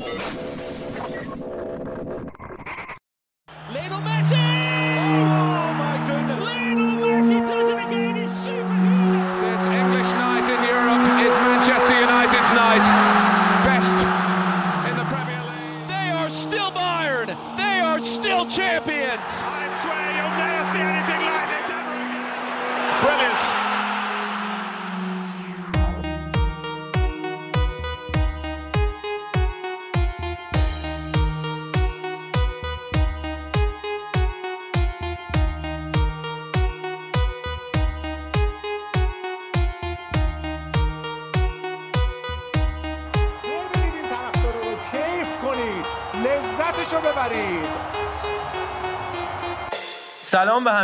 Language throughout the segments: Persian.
Thank you.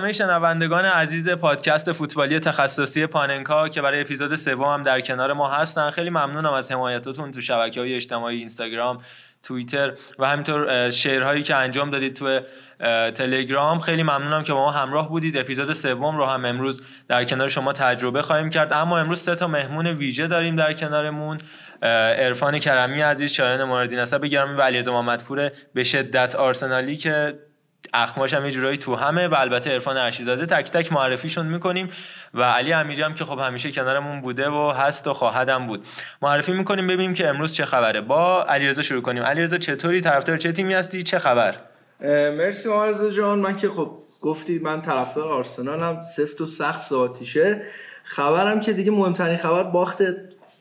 همه شنوندگان عزیز پادکست فوتبالی تخصصی پاننکا که برای اپیزود سوم هم در کنار ما هستن خیلی ممنونم از حمایتاتون تو شبکه های اجتماعی اینستاگرام توییتر و همینطور شیرهایی که انجام دادید تو تلگرام. خیلی ممنونم که با ما همراه بودید. اپیزود سوم رو هم امروز در کنار شما تجربه خواهیم کرد. اما امروز سه تا مهمون ویژه داریم در کنارمون. عرفان کرمی عزیز شایان مورد نسب گرامی و علیرضا محمدپور به شدت آرسنالی که اخماش هم یه جورایی تو همه و البته عرفان ارشیزاده تک تک معرفیشون می‌کنیم و علی امیری هم که خب همیشه کنارمون بوده و هست و خواهدم بود. معرفی می‌کنیم ببینیم که امروز چه خبره. با علیرضا شروع کنیم. علیرضا چطوری؟ طرفدار چه تیمی هستی؟ چه خبر؟ مرسی معرض جان. من که خب گفتی من طرفدار آرسنالم. سفت و سخت ساعتیشه. خبرم که دیگه مهمترین خبر باخت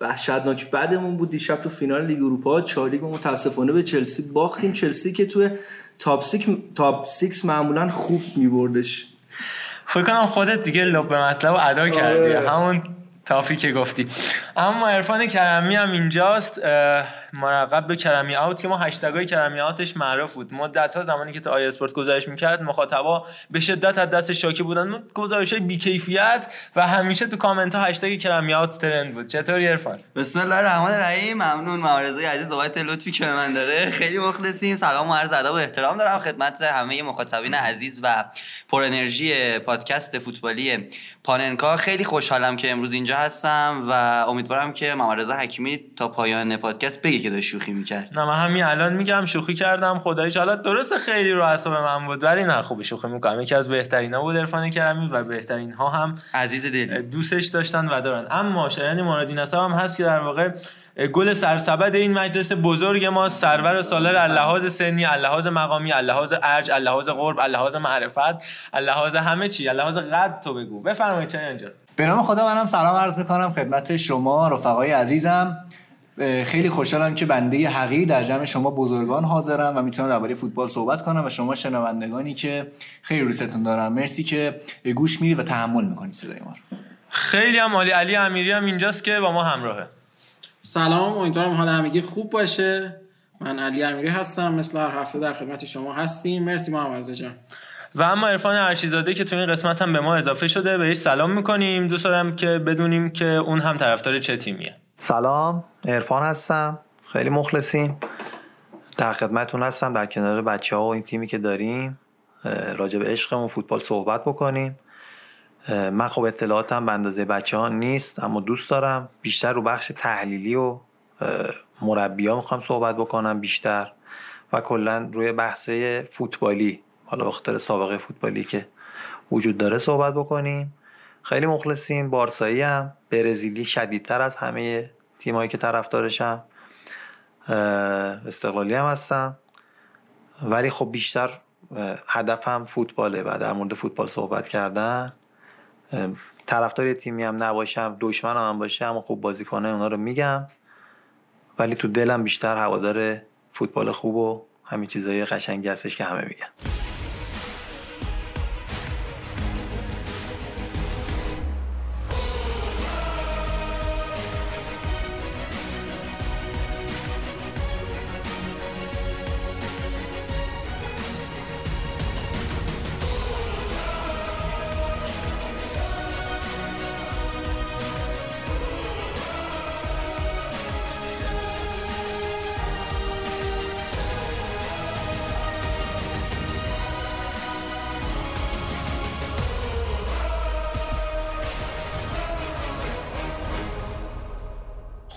وحشتناک بعدمون بود. دیشب تو فینال لیگ اروپا چالیگ متاسفانه به چلسی باختیم. چلسی که توی top six top six معمولا خوب میبردش. فکر کنم خودت دیگه لب مطلبو ادا کردی. آره. همون تافی که گفتی. اما عرفان کرمی هم اینجاست ملقب به کرمی out که ما هشتگای کرمی out ش معروف بود. مدت ها زمانی که تو آی اسپورت گزارش می‌کرد مخاطبا به شدت از دست شاکی بودن. گزارش های بیکیفیت و همیشه تو کامنت ها هشتگ کرمی out ترند بود. چطوری عرفان؟ بسم الله الرحمن الرحیم. ممنون. معارضه عزیز بابت لطفی که به من داره. خیلی مخلصیم. سلام و عرض ادب و احترام دارم خدمت همه مخاطبین عزیز و پر انرژی پادکست فوتبالی پاننکا. خیلی خوشحالم که امروز اینجا هستم و امیدوارم که رضا حکیمی تا پایان پادکست بگه. که داشت شوخی می‌کرد. نه من همین الان میگم شوخی کردم خداییش حالا درست خیلی رو اعصاب من بود ولی نه خوبی شوخی می‌کنم. یکی از بهترین ها بود عرفان کرمی و بهترین ها هم عزیز دلی. دوستش داشتن و دارن. اما شایان مرادی نسب هم هست که در واقع گل سرسبد این مجلس بزرگ ما سرور و سالار اللحاظ سنی اللحاظ مقامی اللحاظ ارج اللحاظ قرب اللحاظ معرفت اللحاظ همه چی اللحاظ قد تو بگو. بفرمایید چه اینجا به نام خدا منم سلام عرض می‌کنم خدمت شما رفقای عزیزم. خیلی خوشحالم که بنده حقیر در جمع شما بزرگان حاضرم و می‌تونم درباره فوتبال صحبت کنم و شما شنوندگانی که خیلی دوستتون دارم. مرسی که گوش می‌دید و تحمل می‌کنید صدای ما خیلی هم عالی. علی امیری هم اینجاست که با ما همراهه سلام امیدوارم حال همگی خوب باشه. من علی امیری هستم مثل هر هفته در خدمت شما هستیم. مرسی محمد جان. و اما عرفان ارشیزاده که تو این قسمت هم به ما اضافه شده بهش سلام می‌کنیم. دوست دارم که بدونیم که اون هم طرفدار چه تیمیه. سلام عرفان هستم. خیلی مخلصیم. در خدمتتون هستم در کنار بچه ها و این تیمی که داریم راجع به عشقمون فوتبال صحبت بکنیم. من خب اطلاعاتم به اندازه بچه ها نیست اما دوست دارم بیشتر رو بخش تحلیلی و مربی ها می‌خوام صحبت بکنم بیشتر و کلا روی بحث فوتبالی. حالا به خاطر سابقه فوتبالی که وجود داره صحبت بکنیم. خیلی مخلصیم بارسایی هم برزیلی شدیدتر از همه تیمایی که طرفدارشم استقلالی هم هستم ولی خب بیشتر هدفم فوتباله و در مورد فوتبال صحبت کردن. طرفدار تیمی هم نباشم دشمن هم باشه اما خب بازیکنه اونا رو میگم. ولی تو دلم بیشتر هوادار فوتبال خوب و همین چیزای قشنگی هستش که همه میگن.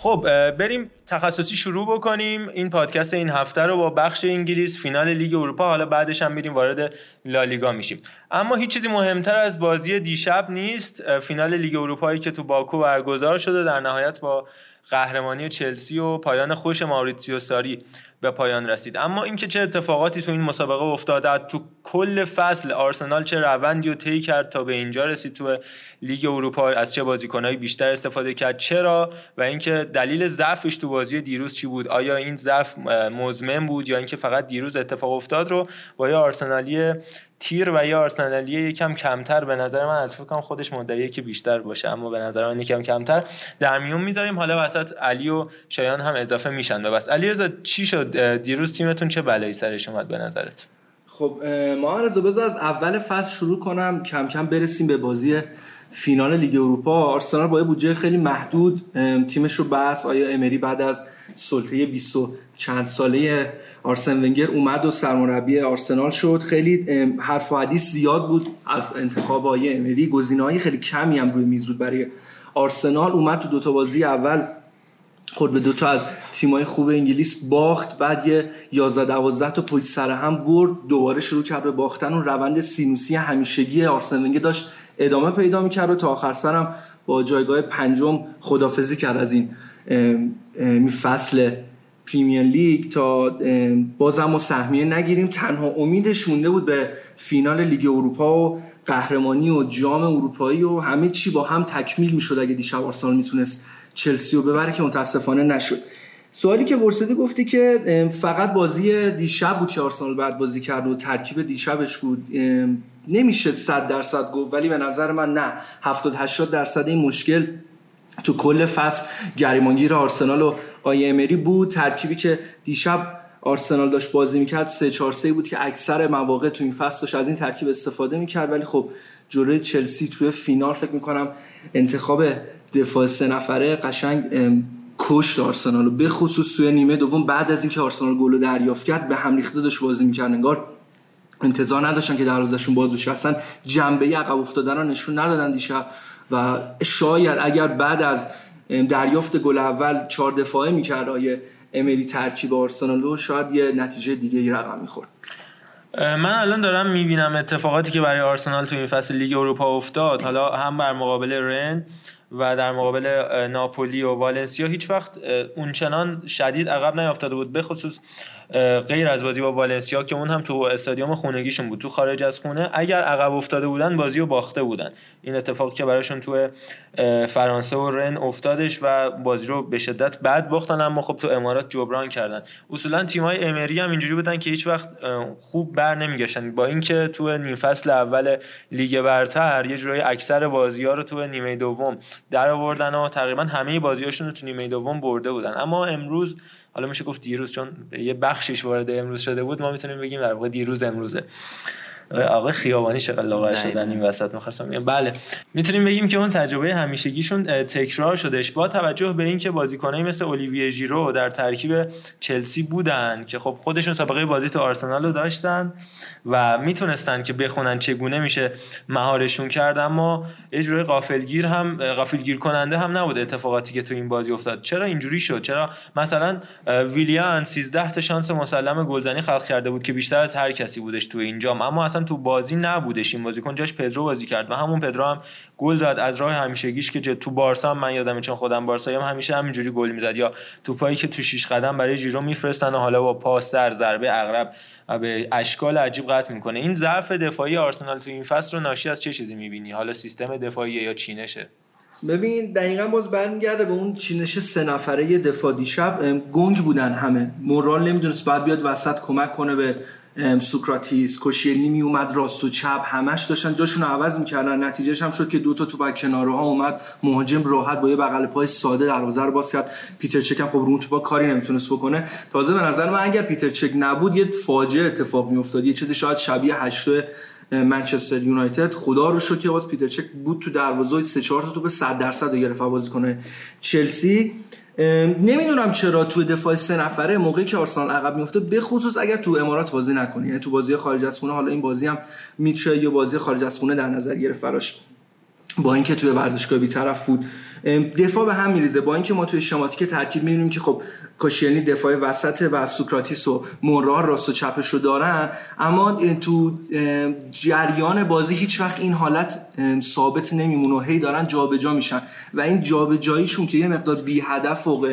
خب بریم تخصصی شروع بکنیم. این پادکست این هفته رو با بخش انگلیس فینال لیگ اروپا حالا بعدش هم میریم وارد لالیگا میشیم. اما هیچ چیزی مهمتر از بازی دیشب نیست. فینال لیگ اروپایی که تو باکو برگزار شده در نهایت با قهرمانی چلسی و پایان خوش ماوریتسیو ساری به پایان رسید. اما اینکه چه اتفاقاتی تو این مسابقه افتاده تو کل فصل آرسنال چه روندی رو طی کرد تا به اینجا رسید تو لیگ اروپا؟ از چه بازیکنایی بیشتر استفاده کرد؟ چرا؟ و اینکه دلیل ضعفش تو بازی دیروز چی بود؟ آیا این ضعف مزمن بود یا اینکه فقط دیروز اتفاق افتاد رو با یه آرسنالی تیر و یه آرسنالی یکم کمتر به نظر من البته کنم خودش مدعیه که بیشتر باشه اما به نظر من یکم کمتر. در میون می‌ذاریم حالا وسط علی و شایان هم اضافه میشن. بس علی رضا چی شد؟ دیروز تیمتون چه بلایی سرش اومد به نظرت؟ خب ما رضا بذار از اول فصل شروع کنم. کم کم برسیم به بازی فینال لیگ اروپا آرسنال با یه بودجه خیلی محدود تیمش رو بس آیا امری بعد از سلطه 20 چند ساله آرسن ونگر اومد و سرمربی آرسنال شد؟ خیلی حرف و حدیث زیاد بود. از انتخاب آیه امری گزینه‌های خیلی کمی هم روی میز بود برای آرسنال. اومد تو دوتا بازی اول خود به دوتا از تیمای خوب انگلیس باخت. بعد یه 11 12 تا پشت سر هم برد. دوباره شروع کرد به باختن. و روند سینوسی همیشگی آرسن ونگر داشت ادامه پیدا می‌کرد و تا آخر سرم با جایگاه پنجم خدافزی کرد از این فصل پریمیر لیگ. تا بازم ما سهمیه نگیریم. تنها امیدش مونده بود به فینال لیگ اروپا و قهرمانی و جام اروپایی و همه چی با هم تکمیل می‌شد اگه دیشب آرسنال می‌تونست چلسی رو ببره که متاسفانه نشد. سوالی که برسدی گفتی که فقط بازی دیشب بود که آرسنال بعد بازی کرد و ترکیب دیشبش بود. نمیشه 100 درصد گفت ولی به نظر من نه. 70 80 درصد این مشکل تو کل فصل گریمانگیر آرسنال و آیه امری بود. ترکیبی که دیشب آرسنال داشت بازی می‌کرد 3 4 3 بود که اکثر مواقع تو این فصل داشت از این ترکیب استفاده می‌کرد. ولی خب جلوی چلسی توی فینال فکر می‌کنم انتخاب دفاع سه نفره قشنگ کشت آرسنال و به خصوص توی نیمه دوم بعد از اینکه آرسنال گل دریافت کرد به هم ریخته داشت بازی می‌کرد. انگار انتظار نداشتن که دروازهشون باز بشه. اصلا جنبه عقب افتادن رو نشون ندادن دیشب. و شاید اگر بعد از دریافت گل اول چهار دفاعه می‌کرد آیه امری ترکیب آرسنال شاید یه نتیجه دیگه ای رقم می‌خورد. من الان دارم می‌بینم اتفاقاتی که برای آرسنال تو این فصل لیگ اروپا افتاد. حالا هم بر مقابل رن و در مقابل ناپولی و والنسیا هیچ وقت اونچنان شدید عقب نیافتاده بود. به خصوص غیر از بازی با والنسیا که اون هم تو استادیوم خونگیشون بود تو خارج از خونه اگر عقب افتاده بودن بازی رو باخته بودن. این اتفاق که براشون تو فرانسه و رن افتادش و بازی رو به شدت بد باختن اما خب تو امارات جبران کردن. اصولا تیمای امری هم اینجوری بودن که هیچ وقت خوب بر نمیگشتن. با اینکه تو نیم فصل اول لیگ برتر یه جورایی اکثر بازی ها رو تو نیمه دوم در آوردن و تقریبا همه بازیاشون رو تو نیمه دوم برده بودن. اما امروز حالا میشه گفت دیروز چون یه بخشش وارد امروز شده بود ما می‌تونیم بگیم در واقع دیروز امروزه. آقا خیابانی چقدر لاغر شدن این وسط می‌خواستم بله. می‌تونیم بگیم که اون تجربه همیشگیشون تکرار شدش با توجه به اینکه بازیکنایی مثل اولیویه ژیرو در ترکیب چلسی بودن که خب خودشون سابقه بازی تو آرسنال رو داشتن و می‌تونستن که بخونن چگونه میشه مهارشون کرد اما یه جوری غافلگیر هم غافلگیر کننده هم نبود اتفاقاتی که تو این بازی افتاد. چرا اینجوری شد؟ چرا مثلا ویلیان 13 تا شانس مسلم گلزنی خلق کرده بود که بیشتر از هر کسی بودش تو اینجا اما اصلا تو بازی نبودش این بازیکن. جاش پدرو بازی کرد و همون پدرو هم گل زد از راه همیشگیش که تو بارسا من یادمه چون خودم بارسایی هم همیشه همینجوری گل می‌زد. یا توپایی که تو شیش قدم برای جیرو میفرستن و حالا با پاس در ضربه و به اشکال عجیب قطع می‌کنه. این ضعف دفاعی آرسنال تو این فصل رو ناشی از چه چیزی می‌بینی؟ حالا سیستم دفاعی یا چینشه؟ ببین دقیقا باز برمیگرده به اون چینش سه نفره دفاع دیشب. گنگ بودن همه. مورال نمی‌دونست بعد بیاد وسط کمک کنه به سوکراتیس کوشیلی می اومد راست و چپ همش داشتن جاشون عوض می‌کردن. نتیجهش هم شد که دو تا تو بک کناره ها اومد. مهاجم راحت با یه بغل پای ساده دروازه رو باز کرد. پیتر چک هم خب رو با کاری نمی‌تونست بکنه. تازه به نظر من اگر پیتر چک نبود یه فاجعه اتفاق میافتاد. یه چیزی شاید شبیه هشت منچستر یونایتد. خدا رو شکر که باز پیتر چک بود تو دروازه 3 4 تا توپ 100 درصد گرفت بازی کنه چلسی. نمی‌دونم چرا تو دفاع سه نفره موقعی که آرسنال عقب میفته به خصوص اگر تو امارات بازی نکنی. یعنی تو بازی خارج از خونه حالا این بازی هم میشه یا بازی خارج از خونه در نظر گرفت فراش با اینکه توی ورزشگاه بیطرف بود. دفاع به هم میریزه. با اینکه ما توی شماتیک ترکیب می‌بینیم که خب کاشیلنی دفاع وسط و سوکراتیس و مورا راست و چپش رو دارن اما تو جریان بازی هیچ وقت این حالت ثابت نمیمونه هی دارن جابجا میشن. و این جابجاییشون که یه مقدار بی هدف و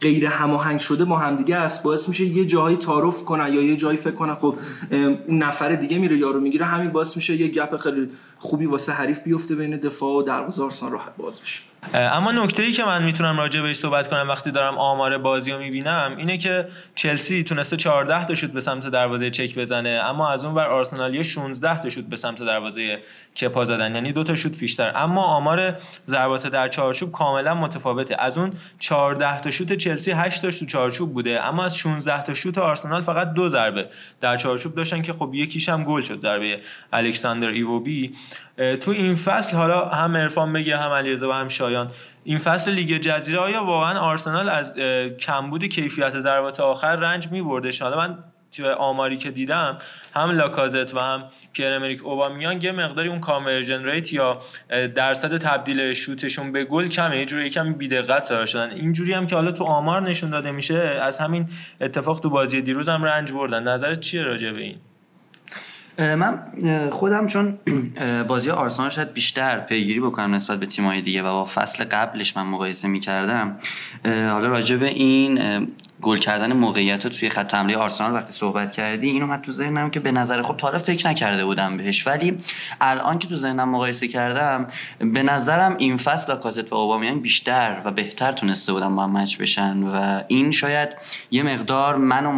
غیر هماهنگ شده با همدیگه است. باعث میشه یه جایی تعارف کنن یا یه جایی فکر کنن. خب اون نفر دیگه میره یارو می‌گیره. همین باعث میشه یه گپ خیلی خوبی واسه حریف بیفته بین دفاع و دروازه آرسنال راحت باز بشه. اما نکته ای که من می‌تونم راجع بهش صحبت کنم وقتی دارم آمار بازی رو می‌بینم اینه که چلسی تونسته 14 تا شوت به سمت دروازه چک بزنه اما از اون ور آرسنال 16 تا شوت به سمت دروازه چپا زدن یعنی دو تا شوت بیشتر. اما آمار ضربات در چارچوب کاملا متفاوته. از اون 14 تا شوت چلسی 8 تاش تو چارچوب بوده اما از 16 تا شوت آرسنال فقط دو ضربه در چارچوب داشتن که خب یکیش گل شد ضربه الکساندر ایووبی. تو این فصل حالا هم عرفان بگه هم علیرضا و هم شایان این فصل لیگ جزیره آیا واقعا آرسنال از کمبود کیفیت ضربات آخر رنج میبردش؟ حالا من تو آماری که دیدم هم لاکازت و هم پیر امریک اوبامیانگ یه مقداری اون conversion rate یا درصد تبدیل شوتشون به گل کمه یه جوری یکم بی‌دقت شدن اینجوری هم که حالا تو آمار نشون داده میشه از همین اتفاق تو بازی دیروز هم رنج بردن. نظرت چیه راجع به این؟ من خودم چون بازی آرسنال شاید بیشتر پیگیری بکنم نسبت به تیم‌های دیگه و با فصل قبلش من مقایسه می‌کردم. حالا راجع به این گل کردن موقعیت توی خط حمله آرسنال وقتی صحبت کردی اینو من تو ذهنم که به نظر خب تا حالا فکر نکرده بودم بهش. ولی الان که تو ذهنم مقایسه کردم به نظرم این فصل لاکازت و اوبامیان بیشتر و بهتر تونسته بودن با هم بشن و این شاید یه مقدار من و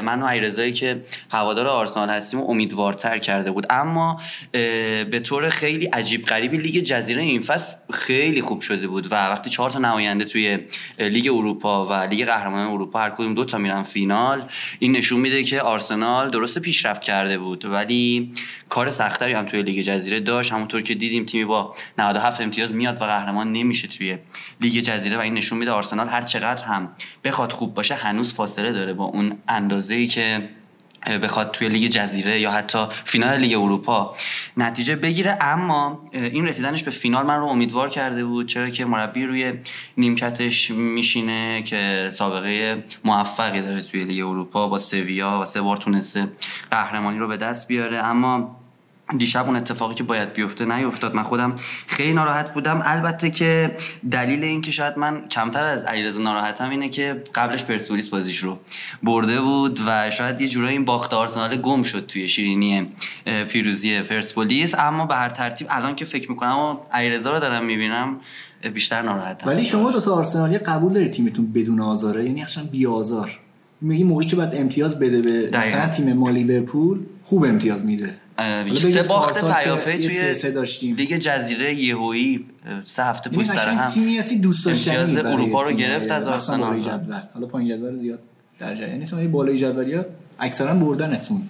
من و علیرضایی که هوادار آرسنال هستیم امیدوارتر کرده بود. اما به طور خیلی عجیب غریبی لیگ جزیره این فصل خیلی خوب شده بود و وقتی چهار تا نماینده توی لیگ اروپا و لیگ قهرمانان اروپا هر کدوم دو تا میرن فینال. این نشون میده که آرسنال درست پیشرفت کرده بود ولی کار سخت‌تری هم توی لیگ جزیره داشت. همونطور که دیدیم تیمی با 97 امتیاز میاد و قهرمان نمیشه توی لیگ جزیره و این نشون میده آرسنال هر چقدر هم بخواد خوب باشه هنوز فاصله داره با اون اندازه‌ای که بخواد توی لیگ جزیره یا حتی فینال لیگ اروپا نتیجه بگیره. اما این رسیدنش به فینال من رو امیدوار کرده بود. چرا که مربی روی نیمکتش میشینه که سابقه موفقی داره توی لیگ اروپا با سویا و سه بار تونسته قهرمانی رو به دست بیاره. اما دیشب اون اتفاقی که باید بیفته نیفتاد. من خودم خیلی ناراحت بودم. البته که دلیل این که شاید من کمتر از علیرضا ناراحتم اینه که قبلش پرسپولیس بازیش رو برده بود و شاید یه جورایی این باخت آرسنال گم شد توی شیرینی پیروزی پرسپولیس اما به هر ترتیب الان که فکر می‌کنم و علیرضا رو دارم می‌بینم بیشتر ناراحتم. ولی شما دو تا آرسنالی قبول دارید تیمتون بدون آزاره؟ یعنی اصلا بی آزار. میگی موقعی که بعد امتیاز بده به مثلا تیم ما لیورپول خوب امتیاز میده. سه باخت پیاپی توی سه داشتیم. لیگ جزیره یهویی سه هفته پشت سر هم تیمی هستی دوست داشتنی امتیاز اروپا رو گرفت از آرسنال. جدول. حالا پایین جدول زیاد در جریان نیست ولی بالای جدولیات اکثرا بردنتون.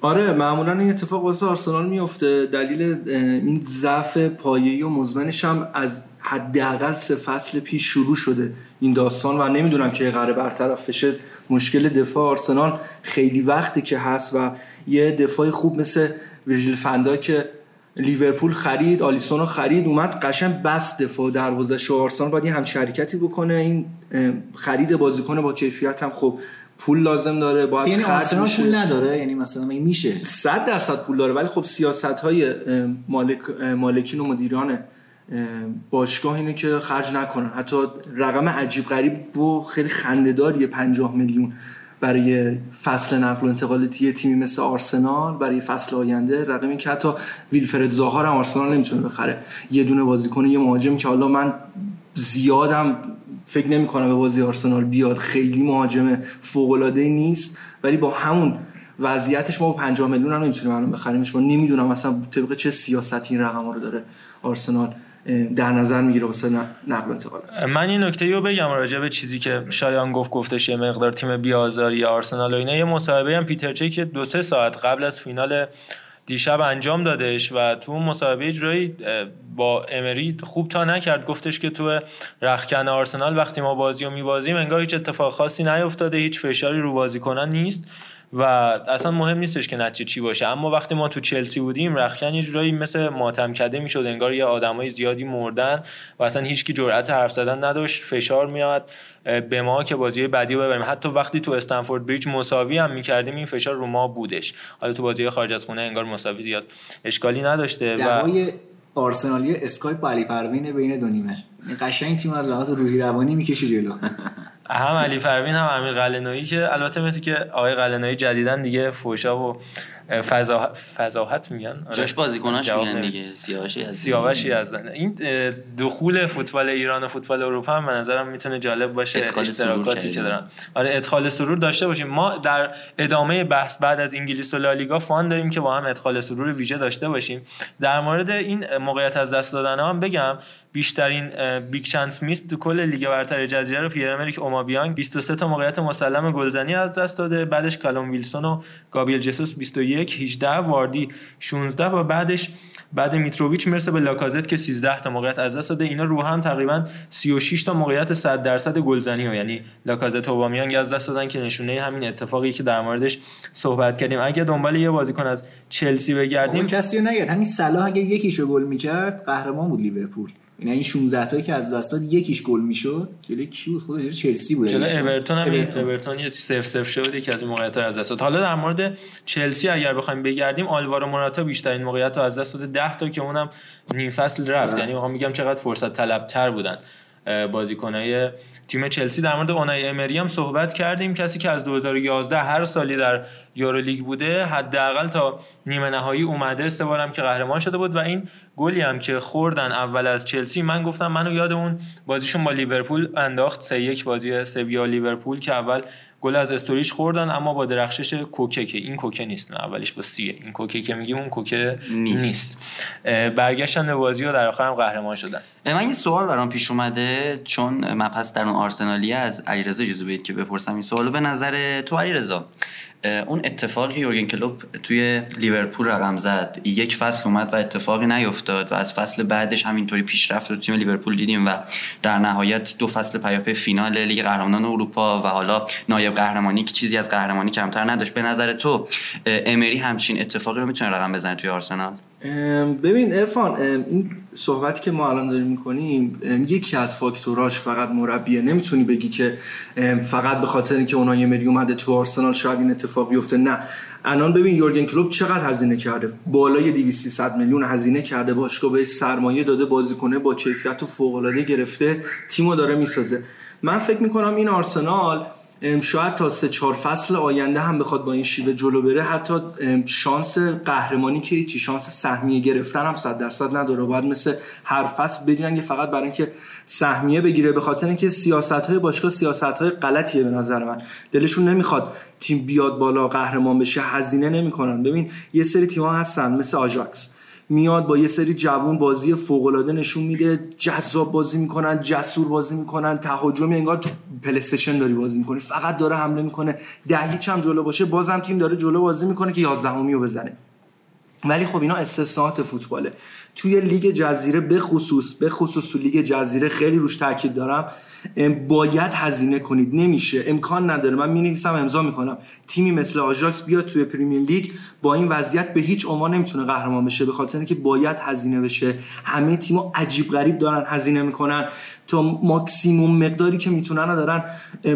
آره معمولا این اتفاق واسه آرسنال میفته دلیل این ضعف پایه‌ای و مزمنش هم از حداقل سه فصل پیش شروع شده این داستان و نمی‌دونم که قرار برطرف بشه مشکل دفاع آرسنال خیلی وقتی که هست و یه دفاع خوب مثل ویژیل فندا که لیورپول خرید آلیسون رو خرید اومد قشن بس دفاع دروازه آرسنال باید یه همچین حرکتی بکنه. این خرید بازیکن با کیفیت هم خب پول لازم داره باید یعنی خرج بشه پول نداره؟ یعنی مثلا میشه؟ 100 درصد پول داره ولی خب سیاست های مالک مالکین و مدیران باشگاه اینه که خرج نکنن. حتی رقم عجیب غریب و خیلی خنده‌داریه 50 میلیون. برای فصل نقل و انتقالاتی تیمی مثل آرسنال برای فصل آینده رقمی که حتی ویلفرد زاها هم آرسنال نمی‌تونه بخره. یه دونه بازیکن یه مهاجم که حالا من زیادم فکر نمی کنم به بازی آرسنال بیاد. خیلی مهاجم فوق نیست ولی با همون وضعیتش ما با 50 میلیون هم نمی‌تونیم الان بخریمش. ما نمی‌دونم مثلا طبق چه سیاستی این رقم رو داره آرسنال. در نظر می‌گیره واسه نقل و انتقالات. من این نکته رو بگم راجع به چیزی که شایان گفت گفتش یه مقدار تیم بیازاری آرسنال و اینا. یه مصاحبه هم پیتر چی که دو سه ساعت قبل از فینال دیشب انجام دادش و تو اون مسابقه جایی با امری خوب تا نکرد. گفتش که تو رخکن آرسنال وقتی ما بازی رو میبازیم انگار هیچ اتفاق خاصی نیفتاده هیچ فشاری رو بازیکنان نیست. و اصلا مهم نیستش که نتیجه چی باشه. اما وقتی ما تو چلسی بودیم رخکن یه جورایی مثل ماتم کده می‌شد انگار یه آدمای زیادی مردن و اصلا هیچکی جرأت حرف زدن نداشت. فشار میاد به ما که بازی بعدی رو ببریم. حتی وقتی تو استمفورد بریج مساوی هم می‌کردیم این فشار رو ما بودش. حالا تو بازی خارج از خونه انگار مساوی زیاد اشکالی نداشته و آرسنالی اسکایپ علی پروین بین دو نیمه. قشنگ تیم از لحاظ روحی روانی می‌کشه جلو. هم علی پروین هم امیر قلعه‌نویی که البته مثل که آقای قلعه‌نویی جدیدن دیگه فوشا و فضاحت میگن. آره. جاش بازیکناش میگن دیگه. سیاوشی از سیاوشی از این دخول فوتبال ایران و فوتبال اروپا هم به نظرم می‌تونه جالب باشه. اشتراکاتی که دارن. آره ادخال سرور داشته باشیم. ما در ادامه بحث بعد از انگلیس و لالیگا fun داریم که با هم ادخال سرور ویژه داشته باشیم. در مورد این موقعیت از دست دادن هم بگم. بیشترین big chance missed تو کل لیگ برتر جزیره رو پیر امریک اوبامیانگ 23 تا موقعیت مسلم گلزنی از دست داده. بعدش کالوم ویلسون و گابریل جسوس 21 18 واردی 16 و بعدش بعد میتروویچ مرسه به لاکازت که 13 تا موقعیت از دست داده. اینا رو هم تقریبا 36 تا موقعیت 100 درصد گلزنی ها. یعنی لاکازت و اوبامیانگ از دست دادن که نشونه همین اتفاقی که در موردش صحبت کردیم. اگه دنبال یه بازیکن از چلسی بگردیم کسی نگرد همین صلاح اگه یکیشو گل می‌کرد قهرمان بود لیورپول. یعنی این 16 تایی که از دست داد یکیش گل می‌شد جلوی کی بود؟ خود چلسی بود. جلوی اورتون هم اورتون. یه 0 0 شد یکی از این موقعیت از دست داد. حالا در مورد چلسی اگر بخوایم بگردیم آلوارو موراتا بیشترین موقعیت رو از دست داده. 10 تا که اونم نیم فصل رفت. یعنی می‌خوام میگم چقدر فرصت طلبتر بودن بازیکنای تیم چلسی. در مورد اونای امری هم صحبت کردیم. کسی که از 2011 هر سالی در یورو لیگ بوده حداقل تا نیمه نهایی اومده سه بارم که قهرمان شده بود و این گلی هم که خوردن اول از چلسی من گفتم منو یاد اون بازیشون با لیورپول انداخت سه یک بازی سویا لیورپول که اول گل از استوریش خوردن اما با درخشش کوکه که این کوکه نیست اولش با سیه این کوکه که میگیم اون کوکه نیست, نیست. برگشتن به بازی و در آخر هم قهرمان شدن. من یه سوال برام پیش اومده چون مپس در اون آرسنالی از علیرضا اجازه بدید که بپرسم این سوالو به نظر تو علیرضا اون اتفاقی یورگن کلوب توی لیورپول رقم زد. یک فصل اومد و اتفاقی نیفتاد و از فصل بعدش همینطوری پیشرفت رو تیم لیورپول دیدیم و در نهایت دو فصل پیاپی فینال لیگ قهرمانان اروپا و حالا نایب قهرمانی که چیزی از قهرمانی کمتر نداشت. به نظر تو امری همچین اتفاقی رو می‌تونه رقم بزنه توی آرسنال؟ ببین ارفان این صحبتی که ما الان داریم می‌کنیم یکی از فاکتوراش فقط مربیه. نمی‌تونی بگی که فقط به خاطر اینکه اونها یه مری اومده تو آرسنال شاید این اتفاق بیفته. نه. الان ببین یورگن کلوب چقدر هزینه کرده؟ بالای 200 میلیون هزینه کرده. باشگاه به سرمایه داده بازیکنه با کیفیت و فوق العاده گرفته. تیمو داره می‌سازه. من فکر می‌کنم این آرسنال شاید تا سه چهار فصل آینده هم بخواد با این شیوه جلو بره حتی شانس قهرمانی که هیچی شانس سهمیه گرفتن هم صد درصد نداره. باید مثل هر فصل بجنگه فقط برای اینکه سهمیه بگیره. به خاطر اینکه سیاست های باشگاه سیاست های غلطیه به نظر من. دلشون نمی‌خواد تیم بیاد بالا قهرمان بشه هزینه نمی‌کنن. ببین یه سری تیم هستن مثل آژاکس. میاد با یه سری جوون بازی فوق العاده نشون میده جذاب بازی می‌کنن جسور بازی می‌کنن تهاجمی انگار تو پلی‌استیشن داری بازی می‌کنی. فقط داره حمله می‌کنه. ده هیچ هم جلو باشه بازم تیم داره جلو بازی می‌کنه که 11 رو بزنه. ولی خب اینا استثناءات فوتباله. توی لیگ جزیره به خصوص به خصوص تو لیگ جزیره خیلی روش تاکید دارم. باید هزینه کنید. نمیشه. امکان نداره. من می‌نویسم امضا می‌کنم. تیمی مثل آژاکس بیاد توی پریمیر لیگ با این وضعیت به هیچ عنوان نمی‌تونه قهرمان بشه به خاطر اینکه باید هزینه بشه. همه تیم‌ها عجیب غریب دارن هزینه می‌کنن. تا ماکسیموم مقداری که می‌تونن دارن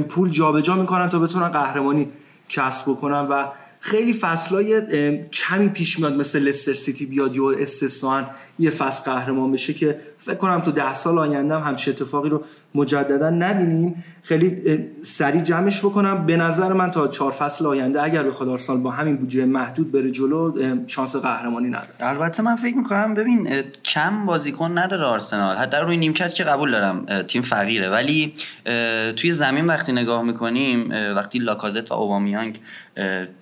پول جابجا می‌کنن تا بتونن قهرمانی کسب بکنن و خیلی فصلای کمی پیش میاد مثل لستر سیتی بیاد یا استثنا یه فصل قهرمان بشه که فکر کنم تو ده سال آینده هم همچین اتفاقی رو مجددا نبینیم. خیلی سریع جمعش بکنم. به نظر من تا چهار فصل آینده اگر بخواد آرسنال با همین بودجه محدود بره جلو شانس قهرمانی نداره. البته من فکر می‌کنم ببین کم بازیکن نداره آرسنال. حتی روی نیمکت که قبول دارم تیم فقیره. ولی توی زمین وقتی نگاه می‌کنیم وقتی لاکازت و اوبامیانگ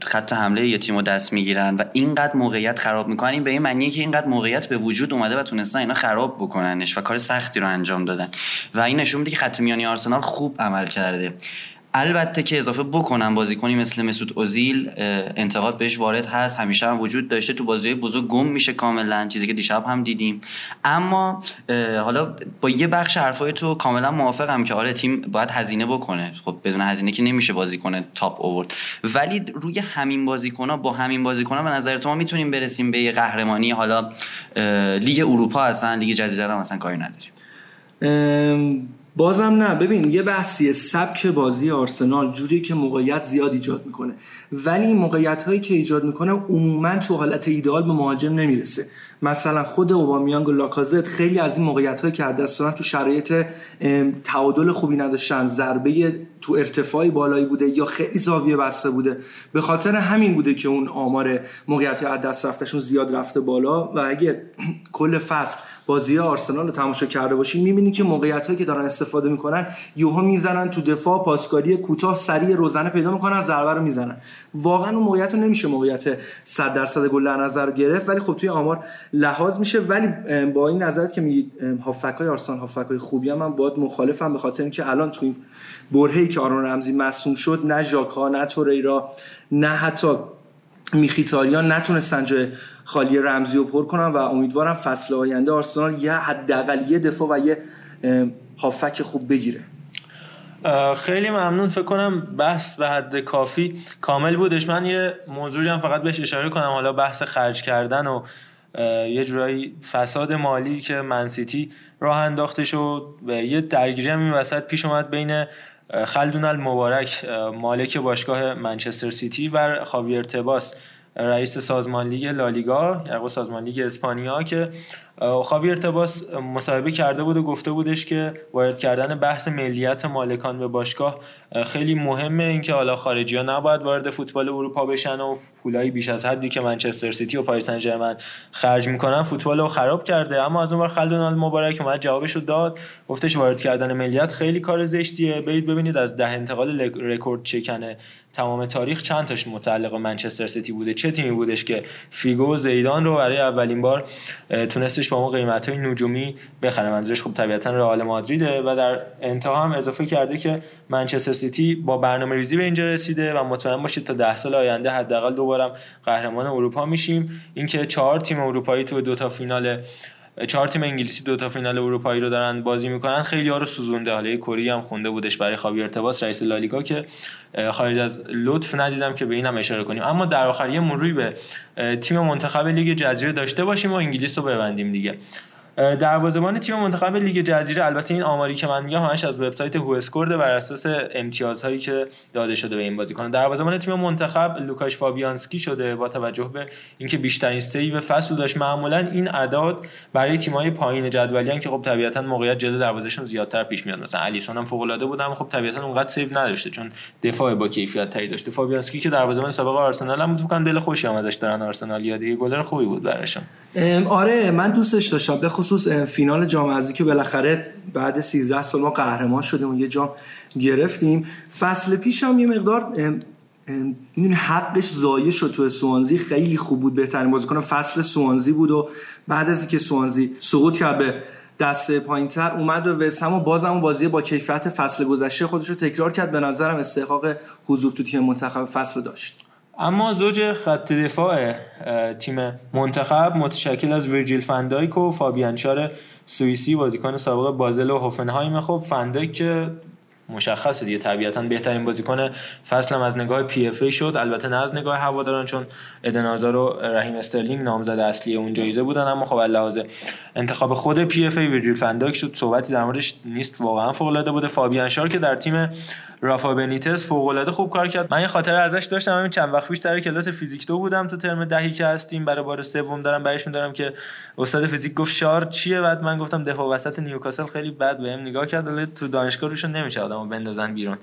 خط حمله یه تیمو دست می‌گیرن و اینقدر موقعیت خراب می‌کنن. به این معنیه که اینقدر موقعیت به وجود اومده و تونستن اینا خراب بکننش و کار سختی رو انجام دادن. و این نشون میده که خط میانی آرسنال خوب عمل کرده. البته که اضافه بکنم بازیکنی مثل مسعود اوزیل انتقاد بهش وارد هست همیشه هم وجود داشته. تو بازی بزرگ گم میشه کاملا چیزی که دیشب هم دیدیم. اما حالا با یه بخش حرفای تو کاملا موافقم که آره تیم باید هزینه بکنه. خب بدون هزینه که نمیشه بازیکن تاپ اوورد. ولی روی همین بازیکن با همین بازیکن به نظر تو ما می‌تونیم برسیم به یه قهرمانی حالا لیگ اروپا هستن لیگ جزیره هم مثلا کاری نداریم. بازم نه. ببین یه بحثیه. سبک بازی آرسنال جوری که موقعیت زیاد ایجاد می‌کنه. ولی این موقعیت هایی که ایجاد می‌کنه عموما تو حالت ایدئال به مهاجم نمی‌رسه. مثلا خود اوبامیانگ و لاکازت خیلی از این موقعیت هایی که دست تو شرایط تعادل خوبی نداشتن ضربه تو ارتفاعی بالایی بوده یا خیلی زاویه بسته بوده. به خاطر همین بوده که اون آمار موقعیت از دست رفتشون زیاد رفته بالا. و اگه کل فصل بازی آرسنال رو تماشا کرده باشین می‌بینی که موقعیت هایی که دارن استفاده می‌کنن یوها می‌زنن تو دفاع پاسکاری کوتاه سریع روزنه پیدا می‌کنن ضربه رو می‌زنن. واقعا اون موقعیت رو نمیشه موقعیت 100 درصد گل در نظر گرفت. ولی خب توی آمار لحاظ میشه. ولی با این نظرت که میگید هافکای آرسنال هافکای خوبی هم من باید مخالفم به خاطر اینکه الان تو این برهه‌ای که آرون رمزی مصوم شد نه ژاکا نه توریرا نه حتی میخیتاریان نتونستن جای خالی رمزی رو پر کنن و امیدوارم فصل آینده آرسنال یه حداقل یه دفاع و یه هافک خوب بگیره. خیلی ممنون. فکر کنم بحث به حد کافی کامل بودش. من یه موضوعی هم فقط بهش اشاره کنم. حالا بحث خرج کردن و یه جورایی فساد مالی که من‌سیتی راه انداخته شد و یه درگیری هم این وسط پیش اومد بین خلدون المبارک مالک باشگاه منچستر سیتی و خاویر تباس رئیس سازمان لیگ لالیگا یعنی سازمان لیگ اسپانیا که خاویر تباس مصاحبه کرده بود و گفته بودش که وارد کردن بحث ملیت مالکان به باشگاه خیلی مهمه. اینکه حالا خارجی ها نباید وارد فوتبال اروپا بشن و پولایی بیش از حدی که منچستر سیتی و پاریس سن خرج می‌کنن فوتبال رو خراب کرده. اما از اونور خلدون مبارک اومد جوابشو داد. گفتش وارد کردن ملیت خیلی کار زشتیه. برید ببینید از ده انتقال رکوردشکنه تمام تاریخ چند تاش متعلق منچستر سیتی بوده. چه تیمی بودش که فیگو و زیدان رو برای اولین بار تونستش با اون قیمت های نجومی بخره. منظورش خب طبیعتا رئال مادریده و در انتها هم اضافه کرده که منچستر سیتی با برنامه ریزی به اینجا رسیده و مطمئن باشید تا ده سال آینده حداقل دوبارم قهرمان اروپا میشیم. اینکه چهار تیم اروپایی تو دو تا فینال چهار تیم انگلیسی دو تا فینال اروپایی رو دارن بازی می‌کنن. خیلی ها رو سوزونده. حالا کری هم خونده بودش برای خاوی تباس رئیس لالیگا که خارج از لطف ندیدم که به اینم اشاره کنیم. اما در آخر یه مروری به تیم منتخب لیگ جزیره داشته باشیم و انگلیس رو ببندیم دیگه. دروازه‌بان تیم منتخب لیگ جزیره البته این آماری که من میگم همش از وبسایت هو اسکورد بر اساس امتیازهایی که داده شده به این بازیکن. دروازه‌بان تیم منتخب لوکاش فابیانسکی شده با توجه به اینکه بیشترین سیو فصل داشت. معمولا این اعداد برای تیم‌های پایین جدولیان که خب طبیعتا موقعیت جلو دروازهشون زیادتر پیش میاد. مثلا الیسون هم فوق‌العاده بود اما خب طبیعتا اونقدر سیو نداشته چون دفاع با کیفیت تری داشته. فابیانسکی که دروازه‌بان سابق آرسنال هم بود دل خوشی هم ازش دارن. آرسنال یاد گلر خوبی بود براشون آره من دوستش داشتم. خصوص فینال جام حذفی که بالاخره بعد 13 سال ما قهرمان شدیم و یه جام گرفتیم. فصل پیش هم یه مقدار می‌دونی حقش ضایع شد تو سوانزی خیلی خوب بود بهترین بازیکن فصل سوانزی بود و بعد از اینکه سوانزی سقوط کرد به دسته پایینتر اومد و وسم و بازم بازی با کیفیت فصل گذشته خودش رو تکرار کرد. به نظرم استحقاق حضور تو تیم منتخب فصل داشت. اما زوج خط دفاع تیم منتخب متشکل از ویرجیل فندایک و فابیانچار سوئیسی بازیکن سابق بازل و هوفنهایم. خب فندایک که مشخصه دیگه طبیعتا بهترین بازیکن فصل هم از نگاه PFA شد. البته نه از نگاه هواداران چون ادن و رحیم استرلینگ نامزد اصلی اون جایزه بودن. اما خب لحاظ انتخاب خود PFA ویرجیل فندایک شد. صحبتی در موردش نیست واقعا فوق العاده بوده. فابیان شار که در تیم رافا بنیتس فوق العاده خوب کار کرد. من یه خاطره ازش داشتم. همین چند وقت پیش سر کلاس فیزیک دو بودم. تو ترم دهی که هستیم برای بار سوم دارم برش میدارم که استاد فیزیک گفت شار چیه؟ بعد من گفتم دفاع وسط نیوکاسل خیلی بد بهم نگاه کرد. تو دانشگاه روشون نمیشه آدمو بندازن بیرون.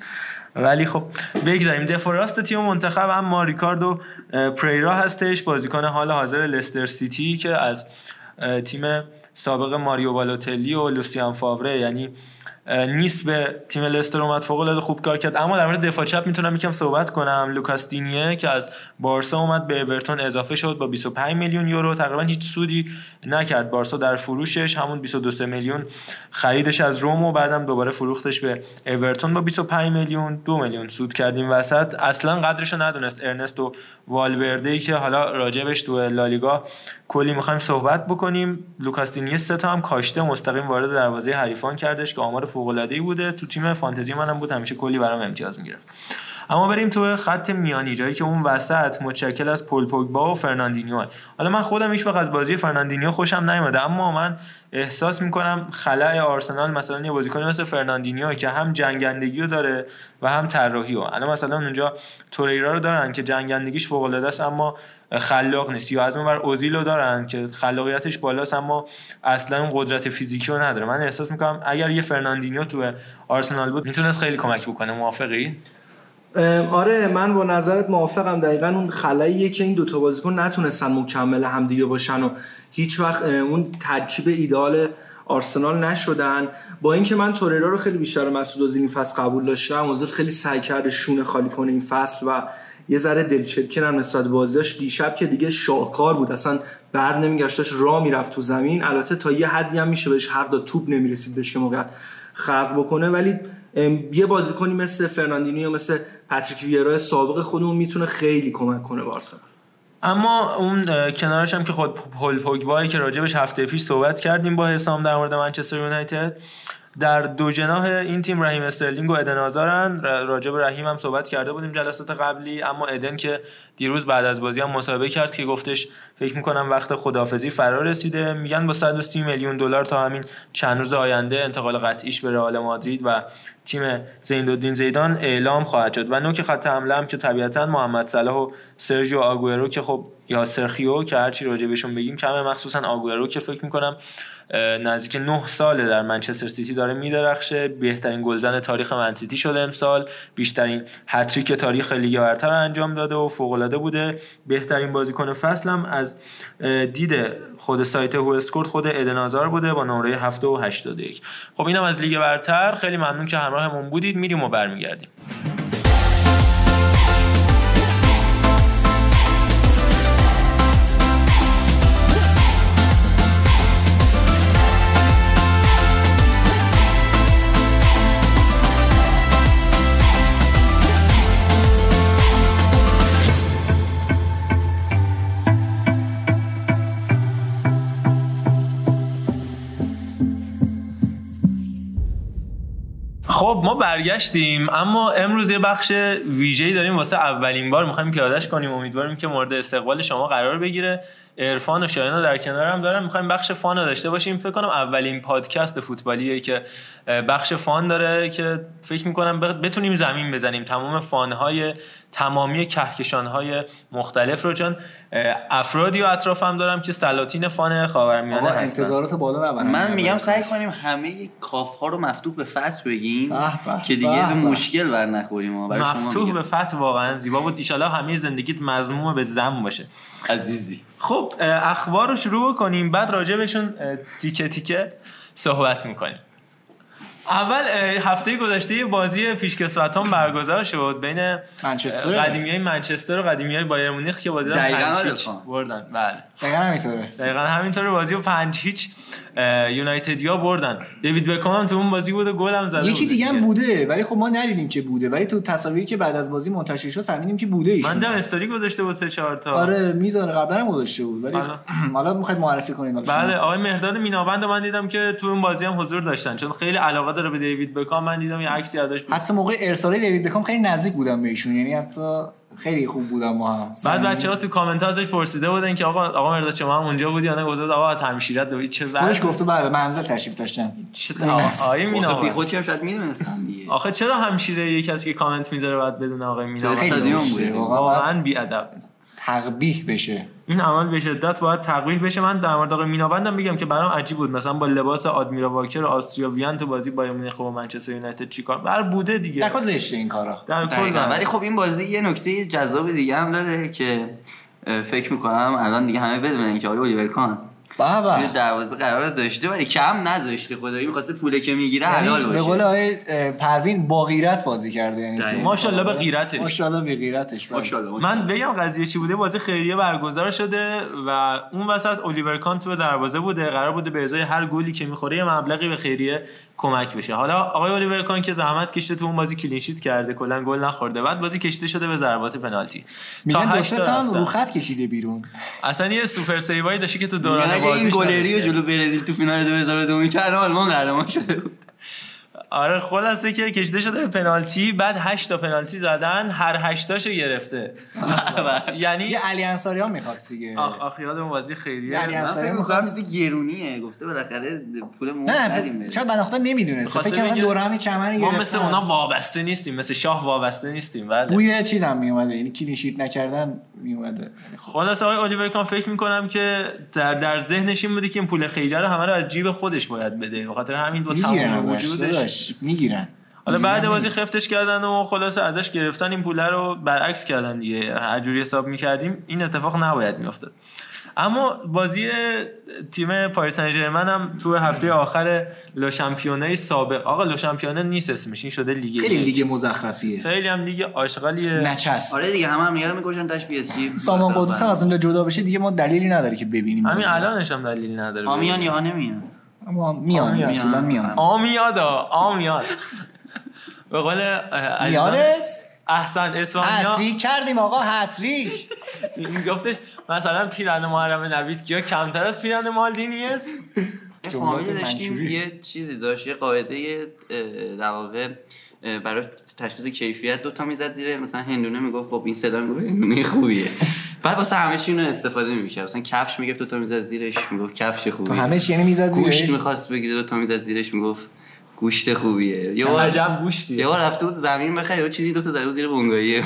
ولی خب بگذاریم. دفاع راست تیم منتخب هم ریکاردو پریرا هستش. بازیکن حال حاضر لستر سیتی که از تیم سابق ماریو بالوتلی و لوسیان فاوره یعنی نیست به تیم لستر اومد فوق العاده خوب کار کرد. اما در مورد دفاع چپ می‌تونم یکم صحبت کنم. لوکاس دینیه که از بارسا اومد به اورتون اضافه شد با 25 میلیون یورو. تقریبا هیچ سودی نکرد. بارسا در فروشش همون 22 میلیون خریدش از روم و بعدم دوباره فروختش به اورتون با 25 میلیون. دو میلیون سود کردیم وسط. اصلا قدرشو ندونست ارنستو والورده ای که حالا راجبش تو لالیگا کلی می‌خوایم صحبت بکنیم. لوکاس دینیه سه تا هم کاشته مستقیم وارد دروازه حریفان کردش که آمار ای بوده. تو تیم فانتزی منم بود همیشه کلی برام امتیاز می‌گرفت. اما بریم تو خط میانی جایی که اون وسط متشکل از پول پوگبا و فرناندینیو حالا من خودم هیچ وقت از بازی فرناندینیو خوشم نیومده اما من احساس می‌کنم خلأ آرسنال مثلا یه بازیکن مثل فرناندینیو که هم جنگندگی رو داره و هم طراحی رو الان مثلا اونجا توریرا رو دارن که جنگندگیش فوق العاده است اما خلاق نیست. یا از اون ور اوزیل رو دارن که خلاقیتش بالاست اما اصلا اون قدرت فیزیکی رو نداره. من احساس می‌کنم اگر یه فرناندینیو تو آرسنال بود می‌تونست خیلی کمک بکنه. موافقی؟ آره من با نظرت موافقم. دقیقا اون خلاییه که این دوتا بازیکن نتونستن مکمل همدیگه باشن و هیچ وقت اون ترکیب ایدال آرسنال نشدن. با اینکه من توریرا رو خیلی بیشتر مسعود اوزیل این فصل قبول داشتم اوزیل خیلی سعی کرده شونه خالی کنه این فصل و یه ذره دلچرکن هم نسبت بازیاش. دیشب که دیگه شاهکار بود. اصلا بر نمیگشت. داشت راه می‌رفت تو زمین. البته تا یه حدی هم میشه بهش هر دا توپ نمی‌رسید بهش که موقعیت خلق بکنه. ولی یه بازیکنی مثل فرناندینیو مثل پاتریک ویرا سابق خودمون می‌تونه خیلی کمک کنه بارسا. اما اون کنارش هم که خود پول پوگبایی که راجبش هفته پیش صحبت کردیم با حسام در مورد منچستر یونایتد در دو جناح این تیم رحیم استرلینگ و ادن آزارن. راجب رحیم هم صحبت کرده بودیم جلسات قبلی اما ادن که دیروز بعد از بازی هم مصاحبه کرد که گفتش فکر می‌کنم وقت خداحافظی فرا رسیده. میگن با 130 میلیون دلار تا همین چند روز آینده انتقال قطعیش به رئال مادرید و تیم زین‌الدین زیدان اعلام خواهد شد. و نوک خط حمله هم که طبیعتا محمد صلاح و سرژیو آگوئرو که خب یا سرخیو که هرچی راجع بهشون بگیم کمه مخصوصا آگوئرو که فکر می‌کنم نزدیک 9 ساله در منچستر سیتی داره میدرخشه. بهترین گلزن تاریخ من‌سیتی شده امسال. بیشترین هتریک تاریخ لیگ برتر انجام داده و فوق بوده. بهترین بازیکن فصلم از دید خود سایت هو اسکورت خود ادن بوده با نمره 7 و 81 خب اینم از لیگ برتر. خیلی ممنون که همراهمون بودید. میریم و برمیگردیم. برگشتیم. اما امروز یه بخش ویژه‌ای داریم واسه اولین بار. می‌خوایم پیادهش کنیم. امیدواریم که مورد استقبال شما قرار بگیره. عرفان و شاینا در کنار هم دارن می‌خوایم بخش فان رو داشته باشیم. فکر کنم اولین پادکست فوتبالیه که بخش فان داره که فکر می‌کنم بتونیم زمین بزنیم. تمام فانهای تمامی کهکشانهای مختلف رو. چون افرادی و اطرافم دارم که سلاطین فان خاورمیانه هستن. انتظارات بالا نبرن من میگم سعی کنیم همه کاف ها رو مفتوح به فتح بگیم که دیگه به مشکل بر نخوریم مفتوح به فتح واقعا زیبا بود. ایشالا همه زندگیت مضموم به زم باشه. عزیزی. خب اخبار رو شروع کنیم بعد راجع بهشون تیکه تیکه صحبت می‌کنیم. اول هفته گذشته بازی پیشکسوتان برگزار شد بین منچستر. قدیمی های منچستر و قدیمی های بایر مونیخ که بازی رو پنج بردن. بله. دقیقا همینطوره. دقیقا همینطوره بازی رو پنج هیچ یونایتدیا بردن. دیوید بکام هم تو اون بازی بود و گل هم زده یکی دیگه هم بوده ولی خب ما ندیدیم که بوده. ولی تو تصاویری که بعد از بازی منتشر شد فهمیدیم که بوده ایشون. من دم استوری گذاشته بود سه چهار تا. آره می‌ذاره قبلا هم گذاشته بود. ولی حالا می‌خواید معرفی کنید بله آقای مهرداد میناوند من دیدم که تو اون بازی هم حضور داشتن. چون خیلی علاقه داره به دیوید بکام. من دیدم یه عکسی ازش بود. حتی موقع ارسال دیوید بکام خیلی نزدیک بودم به ایشون. یعنی حتی خیلی خوب بودم ما هم. بعد بچه ها تو کامنت ازش پرسیده بودن که آقا آقا مرداد شما هم اونجا بودی؟ یا نه گفته آقا از همشیرت دوید. چه خودش گفته بله منزل تشریف داشتن. آقای مینا بی خود چرا شاید می‌دونستم دیگه. آخه چرا همشیره یه کسی که کامنت می‌ذاره بعد بدون آقای مینا خیلی بوده. واقعا بی ادب تقبیح بشه. این عمل به شدت باید تقبیح بشه. من در مورد آقای میناوندم میگم که برام عجیب بود. مثلا با لباس آدمیرا واکر آستریا وین تو بازی بایر مونیخ و منچستر یونایتد چیکار بر بوده دیگه. در زشته این کارا. در کل ولی خب این بازی یه نکته جذاب دیگه هم داره که فکر می‌کنم الان دیگه همه بدونن که آقای الیور کان به توی دروازه قرار داشته ولی کم نذاشته. خدایی می‌خواسته پوله که می‌گیره یعنی حلال به قول باشه آقای پروین با غیرت بازی کرده یعنی ماشاءالله به غیرتش. ماشاءالله به غیرتش. ماشاءالله من بگم قضیه چی بوده؟ بازی خیریه برگزار شده و اون وسط الیور کان تو دروازه بوده. قرار بوده به ازای هر گلی که می‌خوره یه مبلغی به خیریه کمک بشه. حالا آقای الیور کان که زحمت کشیده تو اون بازی کلین شیت کرده کلا گل نخورده. بعد بازی کشیده شده به ضربات پنالتی. میگن دو سه تا. رو خط کشیده بیرون. اصلا یه سوپر سیوایی داشتی که تو دوران اگه این گلری جلو برزیل تو فینال 2002 می‌کرد آلمان قهرمان شده بود آره خلاصه که کشیده شده به پنالتی بعد 8 تا پنالتی زدن هر 8 تاشو گرفته. یعنی یه علی انصاریان می‌خواست دیگه. آخ آخ یادم بازی خیریه. یعنی من انصاری می‌خواست- چیزی گرونیه. گفته بالاخره پول مفت نه ندیم. شاید بناخته نمی‌دونست. می‌خواسته فکر کنم دوره همی چمنی ما. مثل اونا وابسته نیستیم مثل شاه وابسته نیستیم. بله. بوی چیز هم میومده یعنی کلین شیت نکردن میومده خلاص آقای الیور کان فکر می‌کنم که در در ذهنش این بوده که این پول خیریه رو همه رو از جیب خودش باید بده. به خاطر همین می‌گیرن تمام وجودش داداش، می‌گیرن. حالا بعد بازی. خفتش کردن و خلاصه ازش گرفتن این پوله رو برعکس کردن دیگه. هر جوری حساب می‌کردیم این اتفاق نباید میافتاد. اما بازی تیم پاریس سن ژرمن هم تو هفته آخر لو شامپیونه سابق آقا لو شامپیونه نیست اسمش این شده لیگ خیلی. لیگ مزخرفیه. خیلی هم لیگ آشغالیه. نچسب. آره دیگه همه هم دیگه رو می‌کشن تاش پی اس جی. سامان قدوس از اونجا جدا بشه دیگه ما دلیلی نداره که ببینیم همین. الانش هم دلیلی نداره. آمیان یا نمیان. اما میان. اصولا میان. آمیاد آمیاد به قول میانس؟ احسن اسپانیا هتریک کردیم آقا هتریک این گفتش مثلا پیرن محرم نوید کیا کمتر از پیرن مالدینی است؟ فامیلی داشتیم. یه چیزی داشت یه قاعده در واقع برای تشخیص کیفیت دو تا می‌زد زیر مثلا هندونه می‌گفت خب این صدا می‌گفت هندونه خوبیه. بعد واسه همه چی اینو استفاده می‌کرد. مثلا کفش می‌گفت دو تا می‌زد زیرش می‌گفت کفش تو خوبیه. همه چی یعنی می‌زد گوشت زیرش؟ می‌خواست بگیره دو تا می‌زد زیرش می‌گفت گوشت خوبیه. یه بار عجب گوشتی یه بار رفته بود زمین بخره یه چیزی دو تا زده زیر بونگاییه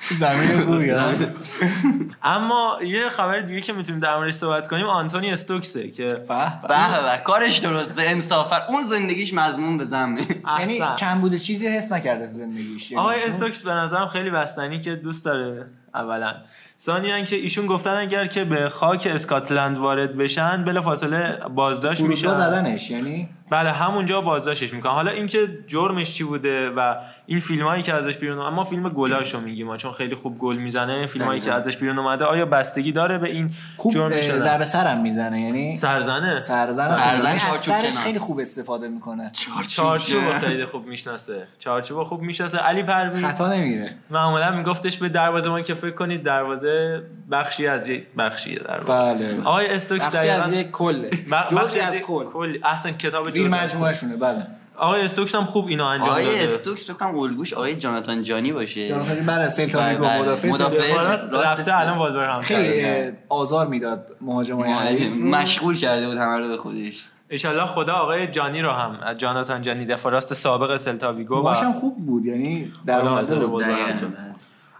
زمین خوبی. اما یه خبر دیگه که می‌تونیم در موردش صحبت کنیم آنتونی استوکسه که به به. کارش درسته انصافا. اون زندگیش مضمون به زمه یعنی. کم بوده چیزی حس نکرده زندگیش. یعنی آقای استوکس به نظرم خیلی بستنی که دوست داره اولا. ثانیا که ایشون گفتن اگر که به خاک اسکاتلند وارد بشن بلا فاصله بازداشت میشن. زدنش یعنی؟ بله همونجا بازداشتش می‌کنن. حالا اینکه جرمش چی بوده و این فیلم هایی که ازش بیرون اما فیلم گلاشو میگیم. ما چون خیلی خوب گل می‌زنه فیلم هایی که ازش بیرون اومده آیا بستگی داره به این خوب جرم؟ ضربه سرم می‌زنه یعنی سرزنه؟ سرزن سرزن خوبه. یعنی سرش. خیلی خوب استفاده می‌کنه. چارچوب. خیلی خوب می‌شناسه. چارچوب خوب می‌شناسه. علی پروین خطا نمیره. معمولا میگفتش به دروازه که فکر کنید دروازه بخشی از یک بخشیه دروازه. بله. آقای استوکس بخشی از یک کله. بخشی از کل. احسن کتاب زیر. مجموعه شونه بله آقای استوکس هم خوب اینو انجام آقای داده استوکس فکر کنم الگوش آقای جاناتان جانی باشه جاناتان بله سلتا بله، ویگو بله. مدافع مدافع. رفته الان والور هم خیلی آزار می‌داد مهاجمای حریف رو. مشغول کرده بود همه رو به خودش ایشالله خدا آقای جانی رو هم از جاناتان جانی دفاع راست سابق سلتا ویگو خوب بود یعنی در بود.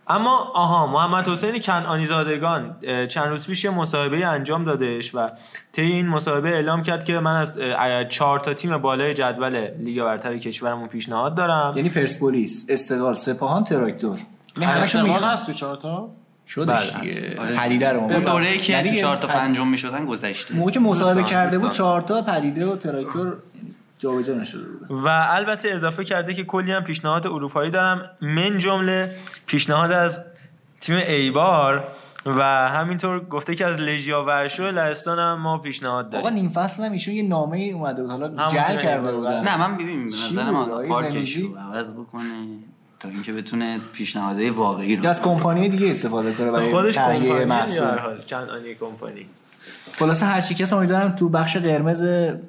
اما آها محمد حسین کنعانی زادگان چند روز پیش یه مصاحبه انجام دادش و طی این مصاحبه اعلام کرد که من از چهار تا تیم بالای جدول لیگ برتر کشورمون پیشنهاد دارم. یعنی پرسپولیس استقلال سپاهان تراکتور. یعنی همشون هست تو چهارتا شدش بله، دیگه. آره. پدیده رو اون. دوره‌ای که نه تو دیگه، چهار تا پد- پنجم می‌شدن گذشته. موقعی که مصاحبه کرده بود دوستان. چهار تا پدیده و تراکتور جابجا نشده بود و البته اضافه کرده که کلی هم پیشنهاد اروپایی دارم. من جمله پیشنهاد از تیم ایبار و همینطور گفته که از لژیا ورشو لهستان هم ما پیشنهاد آقا داریم نیم فصل هم ایشون یه نامه ای اومده بود. حالا جل کرده بودن. نه من ببین به؟ آقا آقای پارکش؟ رو عوض بکنه تا اینکه بتونه پیشنهادهای واقعی رو یا از کمپانی دیگه استفاده کنه برای خودش تهیه کمپانی هر محصول. حال؟ چند آنی کمپانی؟ خلاصه هر چی کس امیدوارم تو بخش قرمز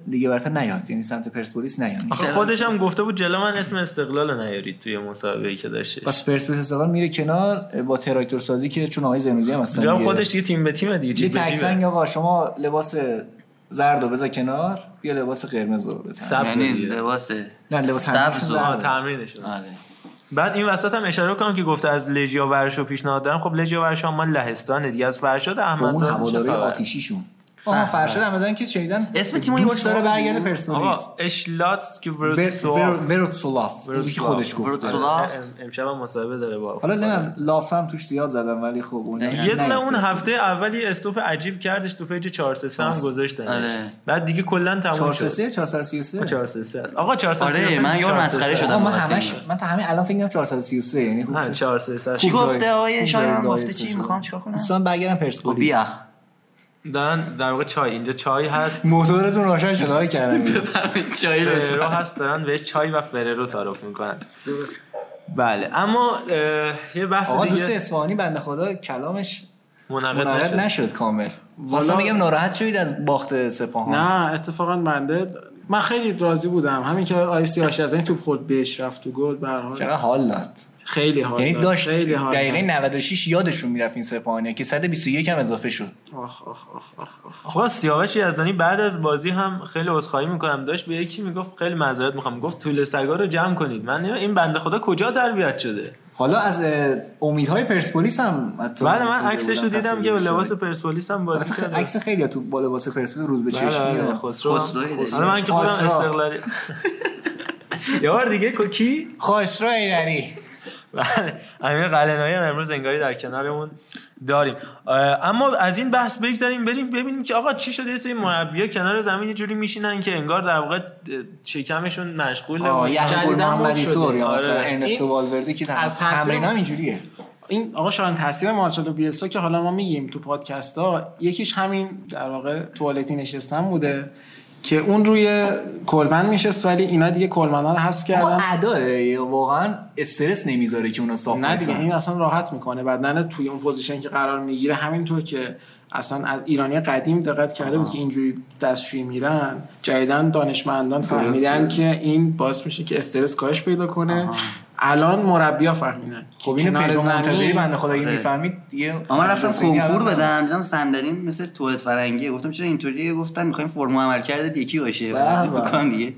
دیگه برتر نیاد یعنی سمت پرسپولیس نیاد آخه خودش هم گفته بود جلو من اسم استقلال نیارید توی مسابقه که داشته پس پرسپولیس استقلال میره کنار با تراکتور سازی که چون آقای زنوزی هم هستن. خودش دیگه تیم به تیم دیگه یه چیز به تک تیمه. سنگ آقا شما لباس زرد رو بذار کنار بیا لباس قرمز رو بزن یعنی دیگه. لباس نه، لباس سبز و- آره بعد این وسط هم اشاره کنم که گفته از لژیا ورشو پیشنهاد دارم. خب لژیا ورشو هم مال لهستانه دیگه. از فرشاد با احمد اون هواداری آتیشیشون. آها فرشاد هم بزنیم که شنیدن اسم تیمو یه دوست داره برگرده. پرسپولیس آقا اشلاتس که ور- ورتسوف ور- وروتسولاف اون که خودش گفت ورتسولاف. امشب هم مصاحبه داره با حالا نه لاف هم توش زیاد زدم ولی خب اون یه دونه اون هفته اولی استوپ عجیب کردش تو پیج 433 هم گذاشتن آره. بعد دیگه کلا تموم 4 شد 3 433 433 است. آقا 433 آره، من یه مسخره شدم. آقا من همش. من تا همین الان فکر کنم 433 یعنی خوب نه شد. 433 چی گفته آقای شایان جای گفته چی. می‌خوام چیکار کنم؟ دوستان برگردن خب پرسپولیس بیا. دارن در واقع چای. اینجا چای هست. موتورتون روشن شده های کردم چای فررو هست دارن بهش چای و فررو تعارف می‌کنن. بله اما یه بحث آقا دوست دیگه اصفهانی بنده خدا کلامش منعقد نشد. نشد کامل. واسه میگم ناراحت شدید از باخت سپاهان. نه اتفاقا بنده من خیلی راضی بودم. همین که آیسی آشازنی توپ خورد بهش رفت تو گل به هر حال. چقدر حال داد. خیلی حال یعنی. داشت خیلی حال دقیقه داد. 96 یادشون می‌رفت این سپاهانیه که 121 هم اضافه شد. آخ آخ آخ آخ آخ. آقا سیاوش یزدانی بعد از بازی هم خیلی عذرخواهی می‌کنم. داشت به یکی می‌گفت خیلی معذرت می‌خوام. گفت طول سگا رو جمع کنید. من این بنده خدا کجا تربیت شده؟ حالا از امیدهای پرسپولیس هم بله من عکسش رو دیدم که لباس. پرسپولیس هم بازی عکس خیلی تو با لباس پرسپولیس روز به چشمی بله، و- خسرو. حالا من که خودم. استقلالی. یه بار دیگه کو- کی؟ خسرو ایدری بله امیر قلنایی هم امروز انگاری در کنارمون داریم. اما از این بحث بگذاریم بریم ببینیم که آقا چی شده؟ سری مربی‌ها کنار زمین یه جوری میشینن که انگار در واقع شکمشون مشغول آه، جدیداً محمدی مد طور یا. مثلا. ارنستو این- والوردی که از تمرین هم اینجوریه. این آقا شایان تاثیر مارچلو بیلسا که حالا ما میگیم تو پادکست ها یکیش همین در واقع توالتی نشستن بوده. که اون روی کلمن میشست ولی اینا دیگه کلمن ها رو حذف کردن. واقعا استرس نمی‌ذاره که اونا صاف نه دیگه. این اصلا راحت می‌کنه. بدن توی اون پوزیشن که قرار می‌گیره همینطور که اصلا از ایرانی قدیم دقت کرده بود که اینجوری دستشویی میرن جدیدن دانشمندان فهمیدن که این باعث میشه که استرس کاهش پیدا کنه. الان مربیا فهمیدن. خب اینو زمین- منتظری بنده خدا اگه آره. می‌فهمید دیگه من رفتم کنکور بدم دیدم صندلیم مثل توالت فرنگیه گفتم چرا اینطوریه؟ گفتن می‌خوایم فرم عمل کرده یکی باشه. بکنم دیگه.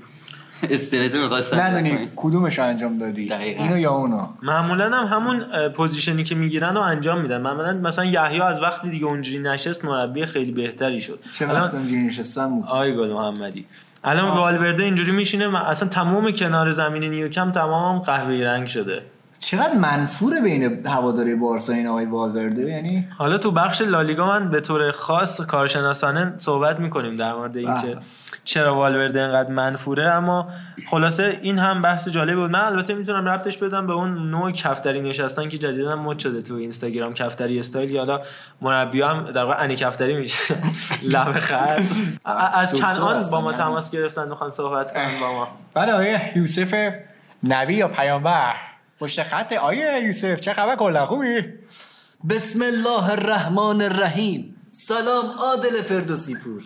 استرس می‌خواستم ندونی کدومش انجام دادی؟ دقیقاً. اینو یا اونو؟ معمولا هم همون position ی که می‌گیرن رو انجام میدن. معمولا مثلا یحیی از وقتی دیگه اونجوری نشست مربی خیلی بهتری شد. چه الان- وقت اونجوری نشستم بود آی گل محمدی. الان والورده اینجوری میشینه اصلا تمام کنار زمین نیوکمپ تمام قهوه‌ای رنگ شده. چقدر منفور بین هواداری بارسا این آقای والورده؟ یعنی حالا تو بخش لالیگا من به طور خاص کارشناسانه صحبت می‌کنیم در مورد اینکه بله. چرا والورده اینقدر منفوره. اما خلاصه این هم بحث جالبی بود. من البته می‌تونم ربطش بدم به اون نوع کفتری نشستن که جدیدا مد شده تو اینستاگرام. کفتری استایل یا حالا مربی هم در واقع انی کفتری میشه. لب از کنعان با ما. تماس گرفتن. می‌خوان صحبت کنن با ما. بله آقای یوسف نبی یا پیامبر؟ پشت خط آیه یوسف چه خبر؟ کلا خوبی؟ بسم الله الرحمن الرحیم. سلام عادل فردوسی پور.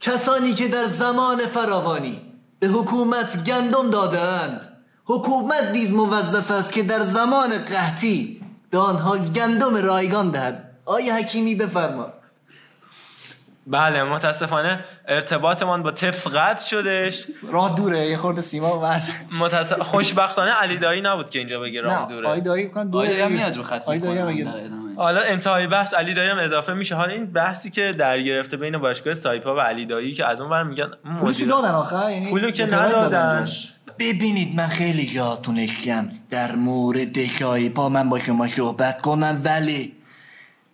کسانی که در زمان فراوانی به حکومت گندم دادند حکومت نیز موظف است که در زمان قحطی به آنها گندم رایگان دهد. آیه حکیمی بفرما. بله متاسفانه ارتباطمان با تپس قطع شدش راه دوره یه خورده سیما بعد متاسف... خوشبختانه علی دایی نبود که اینجا بگه راه دوره. آی دایی کن دو آیا میاد رو خط آی دایی حالا انتهای بحث علی دایی هم اضافه میشه. حالا این بحثی که در گرفته بین باشگاه سایپا و علی دایی که از اون ور میگن مدیر- دادن آخه؟ یعنی پولو که ندادن. ببینید من خیلی جاتونش کم در مورد شایپا من با شما صحبت کنم ولی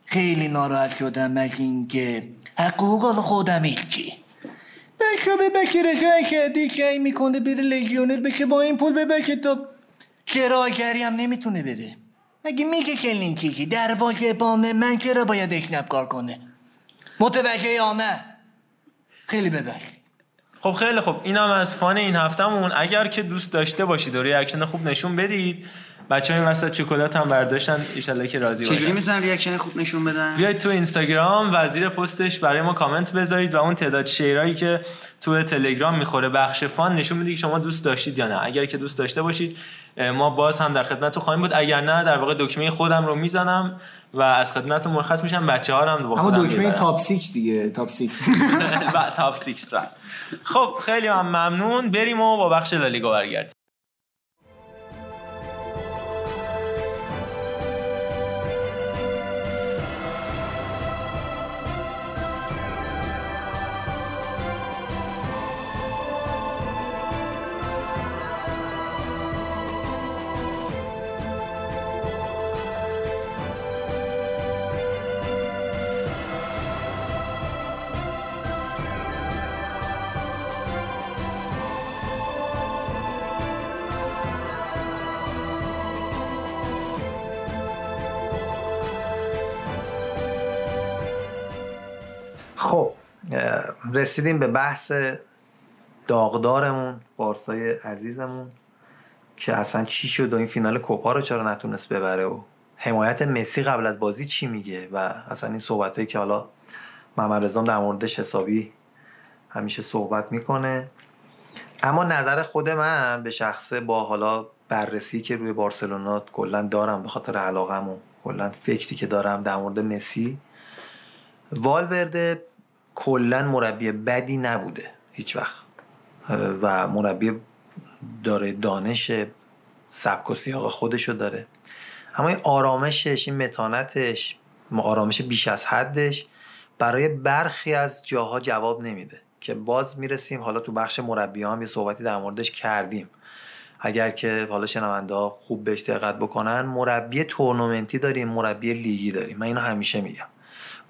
خیلی ناراحت شدم از اینکه حقوق خودم هیچی بشو به بکی رجای شدی که می‌کنه بره لژیونر بشه با این پول ببشه تو کرایگری هم نمی‌تونه بده مگه میگه کلین چیزی؟ دروازه بانه من چرا باید اشنب کار کنه؟ متوجه یا نه؟ خیلی ببخشید. خب خیلی خب این هم از fun این هفتهمون. اگر که دوست داشته باشید و reaction خوب نشون بدید بچه های وسط چکولات هم برداشتن. ایشالله که راضی چجوری باشن. می‌تونن reaction خوب نشون بدن؟ بیاید تو اینستاگرام و زیر پستش برای ما کامنت بذارید و اون تعداد share ایی که تو تلگرام می‌خوره بخش fun نشون میده که شما دوست داشتید یا نه. اگر که دوست داشته باشید ما باز هم در خدمت خواهیم بود. اگر نه در واقع دکمه خودم رو می‌زنم و از خدمت مرخص میشم. بچه ها رو هم اما دکمه. top six دیگه top six و top six خب خیلی هم ممنون. بریم و با بخش لالیگا برگردیم. خب رسیدیم به بحث داغدارمون بارسای عزیزمون که اصلا چی شد و این فینال کوپا رو چرا نتونست ببره و حمایت مسی قبل از بازی چی میگه و اصلا این صحبت که حالا محمد رضا در موردش حسابی همیشه صحبت می‌کنه. اما نظر خود من به شخصه با حالا بررسی که روی بارسلونا کلا دارم به خاطر علاقم و کلا فکری که دارم در مورد مسی والورده کلا مربی بدی نبوده هیچ وقت. و مربی داره دانش سبک و سیاق خودشو داره. اما این آرامشش این متانتش آرامش بیش از حدش برای برخی از جاها جواب نمیده که باز می‌رسیم حالا تو بخش مربی هم یه صحبتی در موردش کردیم. اگر که حالا شنونده خوب بهش دقت بکنن مربی تورنمنتی داریم مربی لیگی داریم. من اینو همیشه میگم.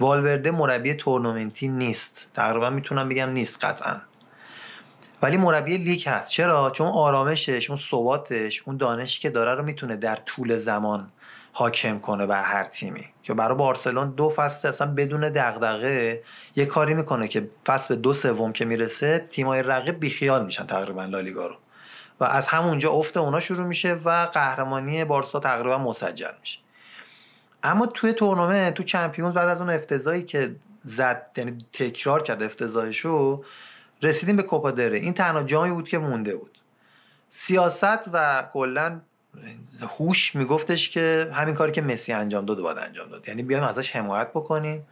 والورده مربی تورنمنتی نیست. تقریبا می‌تونم بگم نیست قطعا. ولی مربی لیگ هست. چرا؟ چون آرامشش اون ثباتش اون دانشی که داره رو می‌تونه در طول زمان حاکم کنه بر هر تیمی. که برای بارسلون دو فصل اصلا بدون دغدغه یه کاری می‌کنه که فصل دو سوم که می‌رسه تیمای رقیب بیخیال میشن تقریبا لالیگا رو. و از همونجا افت اونا شروع میشه و قهرمانی بارسا تقریبا مسجل میشه. اما توی تورنمنت تو چمپیونز بعد از اون افتضاحی که زد یعنی تکرار کرد افتضاحشو رسیدیم به کوپا دره این تنها جایی بود که مونده بود. سیاست و کلا هوش میگفتش که همین کاری که مسی انجام داد باید انجام داد. یعنی بیایم ازش حمایت بکنیم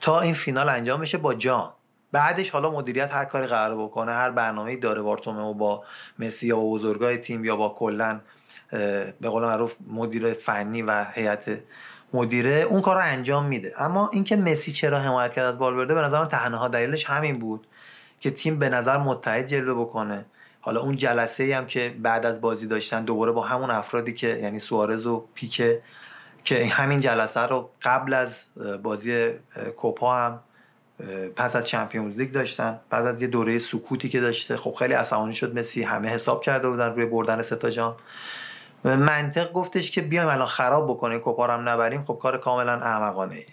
تا این فینال انجام بشه با جان بعدش حالا مدیریت هر کاری قرار بکنه هر برنامه‌ای داره و با مسی یا بزرگای تیم یا با کلا به قول معروف مدیر فنی و هیئت مدیره اون کار رو انجام میده. اما اینکه مسی چرا حمایت کرد از والورده به نظر من تنها دلیلش همین بود که تیم به نظر متحد جلوه بکنه. حالا اون جلسه ای هم که بعد از بازی داشتن دوباره با همون افرادی که یعنی سوارز و پیکه که همین جلسه رو قبل از بازی کوپا هم پس از چمپیونز لیگ داشتن. بعد از یه دوره سکوتی که داشته. خب خیلی عصبانی شد مسی. همه حساب کرده بودن روی بردن ستا جام. منطق گفتش که بیایم الان خراب بکنیم کوپا هم نبریم خب کار کاملا احمقانه ای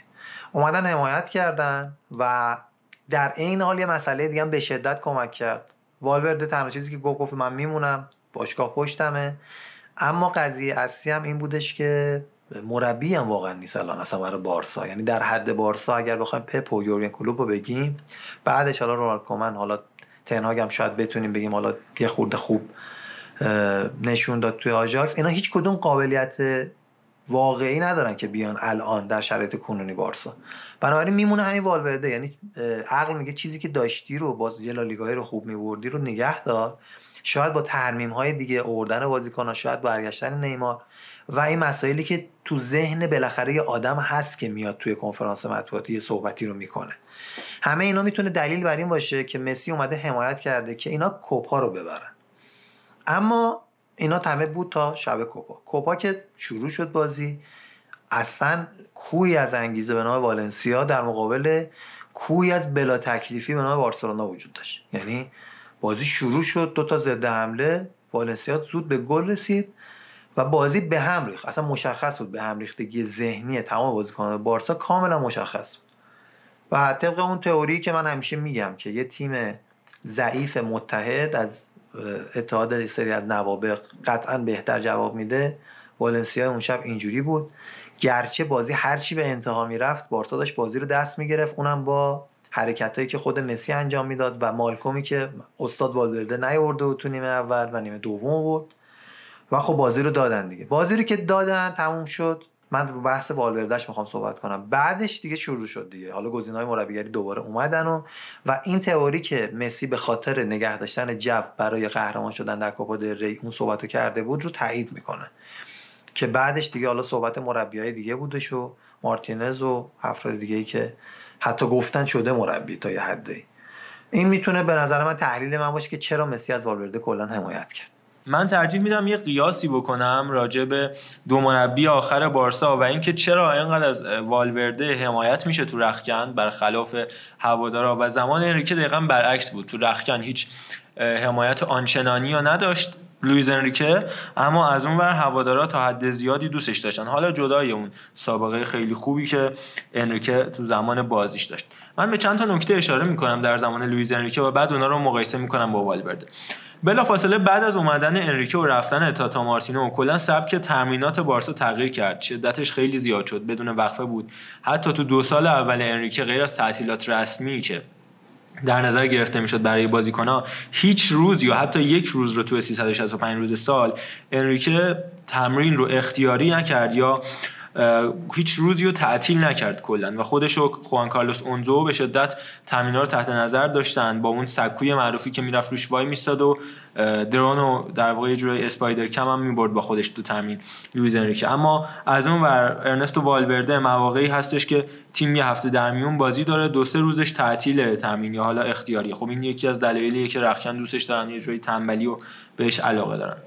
اومدن حمایت کردن و در این حال یه مسئله دیگه هم به شدت کمک کرد. والورده تنها چیزی که گفت گفت من میمونم باشگاه پشتمه. اما قضیه اصلی هم این بودش که مربی هم واقعا نیست الان اصلا برای بارسا. یعنی در حد بارسا اگر بخوایم پپ و یورگن کلوپ رو بگیم بعدش حالا رونالد کومن حالا تنهاگ هم شاید بتونیم بگیم حالا یه خورده خوب نشون داد توی آژاکس. اینا هیچ کدوم قابلیت واقعی ندارن که بیان الان در شرایط کنونی بارسا. بنابراین میمونه همین والورده. یعنی عقل میگه چیزی که داشتی رو باز یه لالیگاهی رو خوب میبردی رو نگه دار. شاید با ترمیم های دیگه اوردن بازیکن شاید برگشتن نیمار. و این مسائلی که تو ذهن بالاخره یه آدم هست که میاد توی کنفرانس مطبوعاتی یه صحبتی رو می‌کنه. همه اینا می‌تونه دلیل بر این باشه که مسی اومده حمایت کرده که اینا کوپا رو ببرن. اما اینا تمه بود تا شب کوپا. کوپا که شروع شد بازی اصلا کوی از انگیزه به نام والنسیا در مقابل کوی از بلا تکلیفی به نام بارسلونا وجود داشت. یعنی بازی شروع شد دو تا ضد حمله والنسیا زود به گل رسید و بازی به هم ریخت. اصلا مشخص بود به هم ریختگی ذهنی تمام بازیکنان بارسا کاملا مشخص بود. و طبق اون تئوری که من همیشه میگم که یه تیم ضعیف متحد از اتحاد سری از نوابق قطعا بهتر جواب میده. والنسیا اون شب اینجوری بود. گرچه بازی هرچی به انتها می‌رفت بارسا داشت بازی رو دست می‌گرفت. اونم با حرکتهایی که خود مسی انجام می‌داد و مالکومی که استاد والورده نیورده بود تو نیمه اول و نیمه دوم بود. و خب بازی رو دادن دیگه. بازی رو که دادن تموم شد. من رو بحث والوردش می‌خوام صحبت کنم. بعدش دیگه شروع شد دیگه. حالا گزینه‌های مربیگری دوباره اومدن و و این تئوری که مسی به خاطر نگه داشتن جو برای قهرمان شدن در کوپا دل ری اون صحبتو کرده بود رو تایید می‌کنه. که بعدش دیگه حالا صحبت مربیای دیگه بودش و مارتینز و افراد دیگه ای که حتی گفتن شده مربی تا یه حدی. این می‌تونه به نظر من تحلیل من باشه که چرا مسی از والورده کلا حمایت کرد. من ترجیح میدم یه قیاسی بکنم راجع به دو مربی آخر بارسا و اینکه چرا اینقدر از والورده حمایت میشه تو رخکن برخلاف هوادارا و زمان انریکه دقیقا برعکس بود. تو رخکن هیچ حمایت آنچنانی یا نداشت لویز انریکه اما از اون ور هوادارا تا حد زیادی دوستش داشتن. حالا جدای اون سابقه خیلی خوبی که انریکه تو زمان بازیش داشت. من به چند تا نکته اشاره می‌کنم در زمان لویز انریکه و بعد اونا رو مقایسه می‌کنم با والورده. فاصله بعد از اومدن انریکه و رفتن تاتا مارتینو کلا سبک تمرینات بارسا تغییر کرد. شدتش خیلی زیاد شد بدون وقفه بود. حتی تو دو سال اول انریکه غیر از تعطیلات رسمی که در نظر گرفته می‌شد برای بازیکنها هیچ روز یا حتی یک روز رو تو 365 روز سال انریکه تمرین رو اختیاری نکرد یا هیچ روزی رو تعطیل نکرد کلا و خودش و خوان کارلوس اونزو به شدت تمرینا رو تحت نظر داشتن با اون سکوی معروفی که می‌رفت روش وای میستاد و drone و در واقع یه جوری spider cam هم می‌برد با خودش تو تمرین لویز انریکه. اما از اون ور ارنستو والورده مواقعی هستش که تیم یه هفته در میون بازی داره دو سه روزش تعطیل تمرین یا حالا اختیاری خب این یکی از دلایلیه که رخکن دوستش دارن یه جوری تنبلی و بهش علاقه دارن.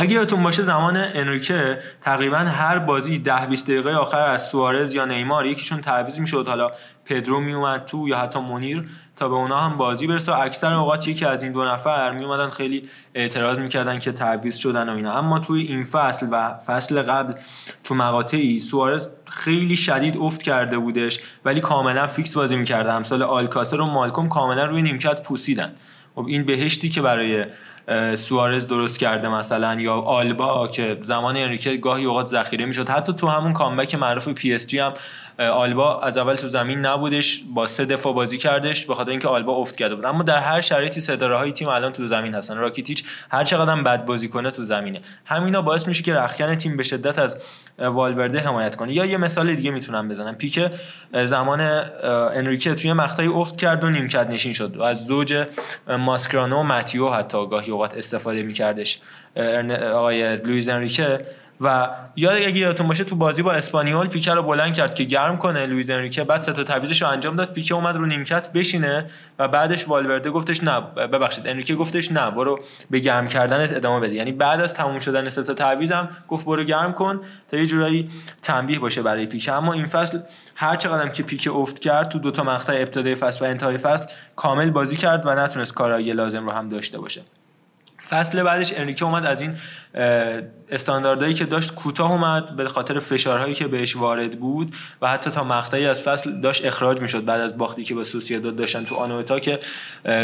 اگه یادتون باشه زمان انریکه تقریبا هر بازی 10 20 دقیقه آخر از سوارز یا نیمار یکیشون تعویض می‌شد. حالا پدرو میومد تو یا حتی مونیر تا به اونا هم بازی برسه. و اکثر اوقات یکی از این دو نفر میومدن خیلی اعتراض می‌کردن که تعویض شدن و اینا. اما توی این فصل و فصل قبل تو مقاطعی سوارز خیلی شدید افت کرده بودش ولی کاملا فیکس بازی می‌کرده همسال آلکاسر و مالکوم کاملا روی نیمکت پوسیدن. خب این بهشتی که برای سوارز درست کرده مثلا یا آلبا که زمان انریکه گاهی اوقات ذخیره می‌شد. حتی تو همون comeback معروف پی اس جی هم آلبا از اول تو زمین نبودش با سه دفاع بازی کردش به خاطر اینکه آلبا افت کرده بود. اما در هر شرایطی ستاره های تیم الان تو زمین هستن. راکیتیچ هر چقدر بد بازی کنه تو زمینه. همینا باعث میشه که رخکن تیم به شدت از والورده حمایت کنه. یا یه مثال دیگه می‌تونم بزنم. پیک زمان انریکه توی مقطعی افت کرد و نیمکت نشین شد. و از زوج ماسکرانو و ماتیو حتی گاهی اوقات استفاده میکردش. آقای لویز انریکه و یا اگه یادتون باشه تو بازی با اسپانیول پیکه رو بلند کرد که گرم کنه لویز انریکه بعد سه تا تعویضش رو انجام داد. پیکه اومد رو نیمکت بشینه و بعدش والورده گفتش نه. ببخشید انریکه گفتش نه. برو به گرم کردنت ادامه بده. یعنی بعد از تموم شدن سه تا تعویضم گفت برو گرم کن تا یه جورایی تنبیه باشه برای پیکه. اما این فصل هر چقدر که پیکه افت کرد تو دو تا مقطع ابتدای فصل و انتهای فصل کامل بازی کرد و نتونست کارایی لازم رو هم داشته باشه. فصل بعدش انریکه اومد از این استانداردهایی که داشت کوتاه اومد به خاطر فشارهایی که بهش وارد بود و حتی تا مقطعی از فصل داشت اخراج می‌شد بعد از باختی که با سوسییداد داشتن تو آنوتا که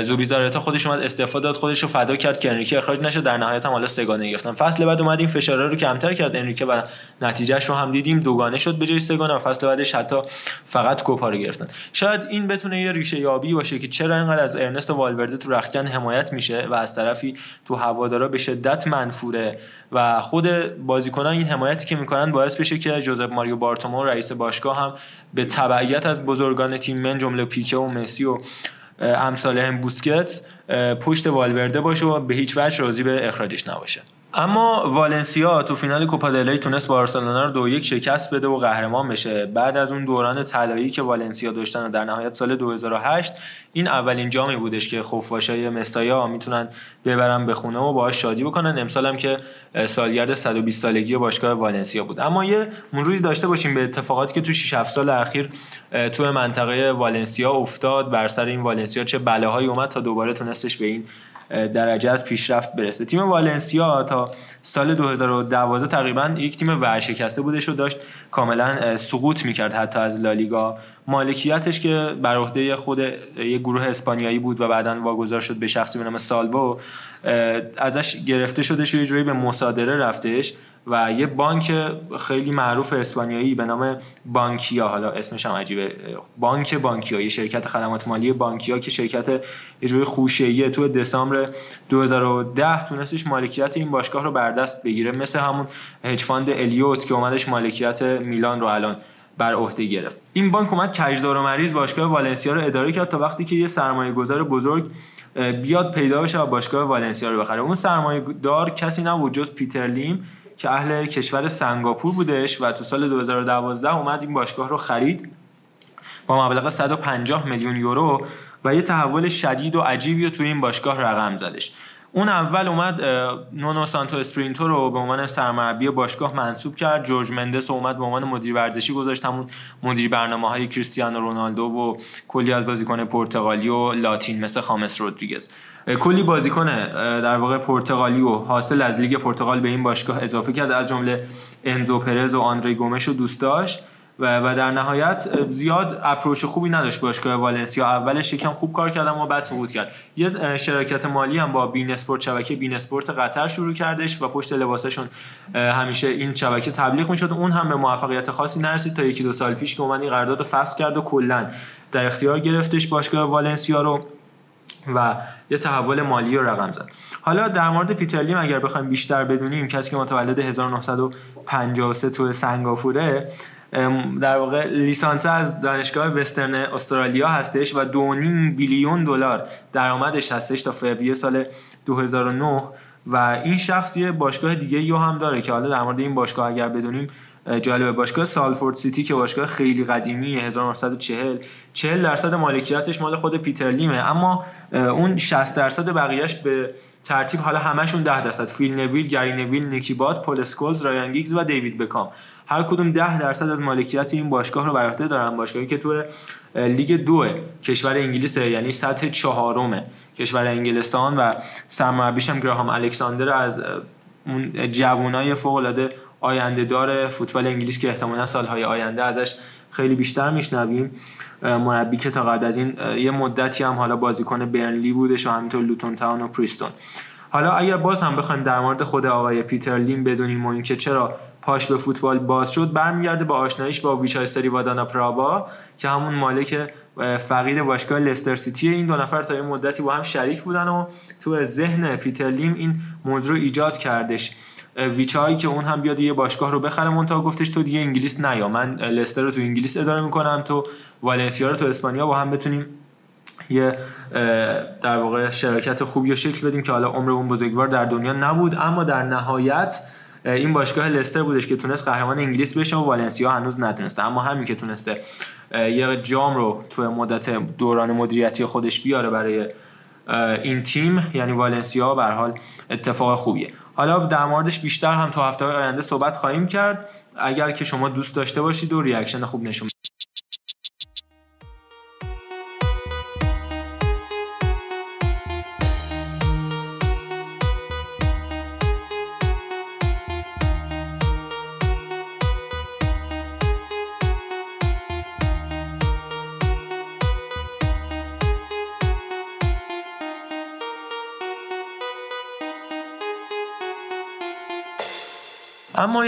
زوبیزارتا خودش اومد استعفا داد خودش رو فدا کرد که انریکه اخراج نشه در نهایت هم حالا سگانه گرفتن. فصل بعد اومد این فشارها رو کمتر کرد. انریکه و نتیجهش رو هم دیدیم. دوگانه شد به جای سگانه و فصل بعدش حتی فقط کوپا رو گرفتن. شاید این بتونه یه ریشه یابی باشه که چرا اینقدر از ارنست والورده تو رخکن حمایت میشه و از طرفی تو هوادارا به شدت منفوره و خود بازیکنان این حمایتی که می‌کنن باعث بشه که جوزف ماریو بارتومو رئیس باشگاه هم به تبعیت از بزرگان تیم من جمله پیکه و مسی و امثال هم بوسکتس پشت والورده باشه و به هیچ وجه راضی به اخراجش نباشه. اما والنسیا تو فینال کوپا دل تونست بارسلونا رو دو یک شکست بده و قهرمان بشه. بعد از اون دوران طلایی که والنسیا داشتن و در نهایت سال 2008 این اولین جامی بودش که خفاشای مستایا می‌تونن ببرن به خونه و باهاش شادی بکنن. امسال هم که سالگرد 120 سالگی باشگاه والنسیا بود. اما یه مروری داشته باشیم به اتفاقاتی که تو 6 7 سال اخیر تو منطقه والنسیا افتاد. بر سر این والنسیا چه بلاهایی اومد تا دوباره تونستش به این درجه از پیشرفت برسه. تیم والنسیا تا سال 2012 تقریبا یک تیم ورشکسته بودش و داشت کاملا سقوط می‌کرد حتی از لالیگا. مالکیتش که بر عهده خود یک گروه اسپانیایی بود و بعدا واگذار شد به شخصی به نام سالبو ازش گرفته شده و یه جوری به مصادره رفتش. و یه بانک خیلی معروف اسپانیایی به نام بانکیا حالا اسمش هم عجیبه. بانک بانکیا یه شرکت خدمات مالی بانکیا که شرکت یه جوری تو دسامبر 2010 تونستش مالکیت این باشگاه رو بر دست بگیره. مثل همون hedge fund الیوت که اومدش مالکیت میلان رو الان بر عهده گرفت. این بانک اومد کجدار و مریز باشگاه والنسیا رو اداره کرد تا وقتی که یه سرمایه گذار بزرگ بیاد پیدا بشه و باشگاه والنسیا رو بخره. اون سرمایه دار کسی نبود جز پیتر لیم که اهل کشور سنگاپور بودش و تو سال 2012 اومد این باشگاه رو خرید با مبلغ 150 میلیون یورو و یه تحول شدید و عجیبی رو توی این باشگاه رقم زدش. اون اول اومد نونو سانتو اسپرینتو رو به عنوان سرمربی باشگاه منصوب کرد. جورج مندس اومد به عنوان مدیر ورزشی گذاشت. همون مدیر برنامه های کریستیانو رونالدو و کلی از بازیکن پرتغالی و لاتین مثل خامس رودریگز. کلی بازیکن در واقع پرتغالی و حاصل از لیگ پرتغال به این باشگاه اضافه کرد. از جمله انزو پرز و آندری گومش رو دوست داشت و, و در نهایت زیاد اپروچ خوبی نداشت باشگاه والنسیا. اولش یکم خوب کار کرد اما بعد سقوط کرد. یه شراکت مالی هم با بین اسپورت شبکه بین اسپورت قطر شروع کردش و پشت لباسشون همیشه این شبکه تبلیغ می‌شد. اون هم به موفقیت خاصی نرسید. تا یکی دو سال پیش که اومد این قرارداد فصل کرد و کلا در اختیار گرفتش باشگاه والنسیا رو. و یه تحول مالی رو رقم زد. حالا در مورد پیتر لیم اگر بخوایم بیشتر بدونیم کسی که متولد 1953 تو سنگاپوره در واقع لیسانس از دانشگاه وسترن استرالیا هستش و 2.5 بیلیون دلار درآمدش هستش تا فوریه سال 2009 و این شخص یه باشگاه دیگه یو هم داره که حالا در مورد این باشگاه اگر بدونیم جالبه باشگاه سالفورد سیتی که باشگاه خیلی قدیمی 1940 40 درصد مالکیتش مال خود پیتر لیمه. اما اون 60 درصد بقیهش به ترتیب حالا همشون 10 درصد. فیل نویل، گری نویل، نیکی بات، پول اسکولز، رایان گیگز و دیوید بکام. هر کدوم 10 درصد از مالکیت این باشگاه رو بر عهده دارن. باشگاهی که تو لیگ دو کشور انگلیس یعنی سطح چهارم کشور انگلستان و سرمربیش هم گراهام الکساندر از اون جوانای فوق العاده آینده دار فوتبال انگلیس که احتمالا سالهای آینده ازش خیلی بیشتر میشنویم. مربی که تا قبل از این یه مدتی هم حالا بازیکن برنلی بودش و همینطور لوتون تاون و پریستون. حالا اگر باز هم بخوایم در مورد خود آقای پیتر لیم بدونیم و اینکه چرا پاش به فوتبال باز شد برمیگرده با آشناییش با ویچای سری‌وادانا پرابا که همون مالک فقید باشگاه لستر سیتی این دو نفر تا یه مدتی با هم شریک بودن و تو ذهن پیتر لیم این موضوع ایجاد کردش. ویچای که اون هم بیاد یه باشگاه رو بخره منتها گفتش تو دیگه انگلیس نیا. من لستر رو تو انگلیس اداره می‌کنم تو والنسیا رو تو اسپانیا با هم بتونیم یه در واقع شراکت خوبی و شکل بدیم که حالا عمر اون بزرگوار در دنیا نبود. اما در نهایت این باشگاه لستر بودش که تونست قهرمان انگلیس بشه و والنسیا هنوز نتونسته. اما همین که تونسته یه جام رو تو مدت دوران مدیریتی خودش بیاره برای این تیم یعنی والنسیا به حال اتفاق خوبیه. حالا در موردش بیشتر هم تو هفته آینده صحبت خواهیم کرد. اگر که شما دوست داشته باشید و ریاکشن خوب نشون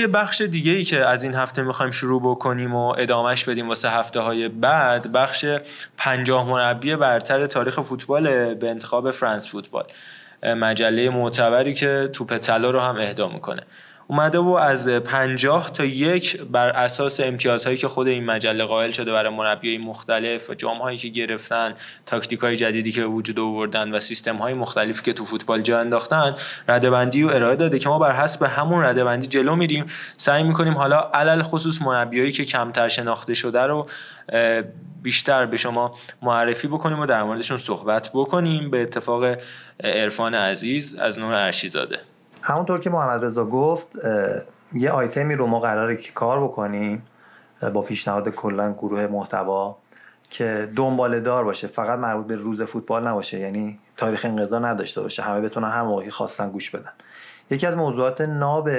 یه بخش دیگه ای که از این هفته می‌خوایم شروع بکنیم و ادامهش بدیم واسه هفته های بعد بخش پنجاه مربی برتر تاریخ فوتبال به انتخاب فرانس فوتبال مجله معتبری که توپ طلا رو هم اهدا می‌کنه. اومده و از پنجاه تا یک بر اساس امتیازهایی که خود این مجله قائل شده برای مربیای مختلف و جام هایی که گرفتن تاکتیک های جدیدی که وجود آوردن و سیستم های مختلفی که تو فوتبال جا انداختن ردبندی و ارائه داده که ما بر حسب همون ردبندی جلو میریم. سعی می‌کنیم حالا علل خصوص مربیایی که کمتر شناخته شده رو بیشتر به شما معرفی بکنیم و در موردشون صحبت بکنیم. به اتفاق عرفان عزیز از نوع ارشیزاده. همونطور که محمد رضا گفت یه آیتمی رو ما قراره که کار بکنیم با پیشنهاد کلا گروه محتوا که دنباله دار باشه. فقط مربوط به روز فوتبال نباشه یعنی تاریخ انقضا نداشته باشه. همه بتونن هم موقعی خواستن گوش بدن. یکی از موضوعات ناب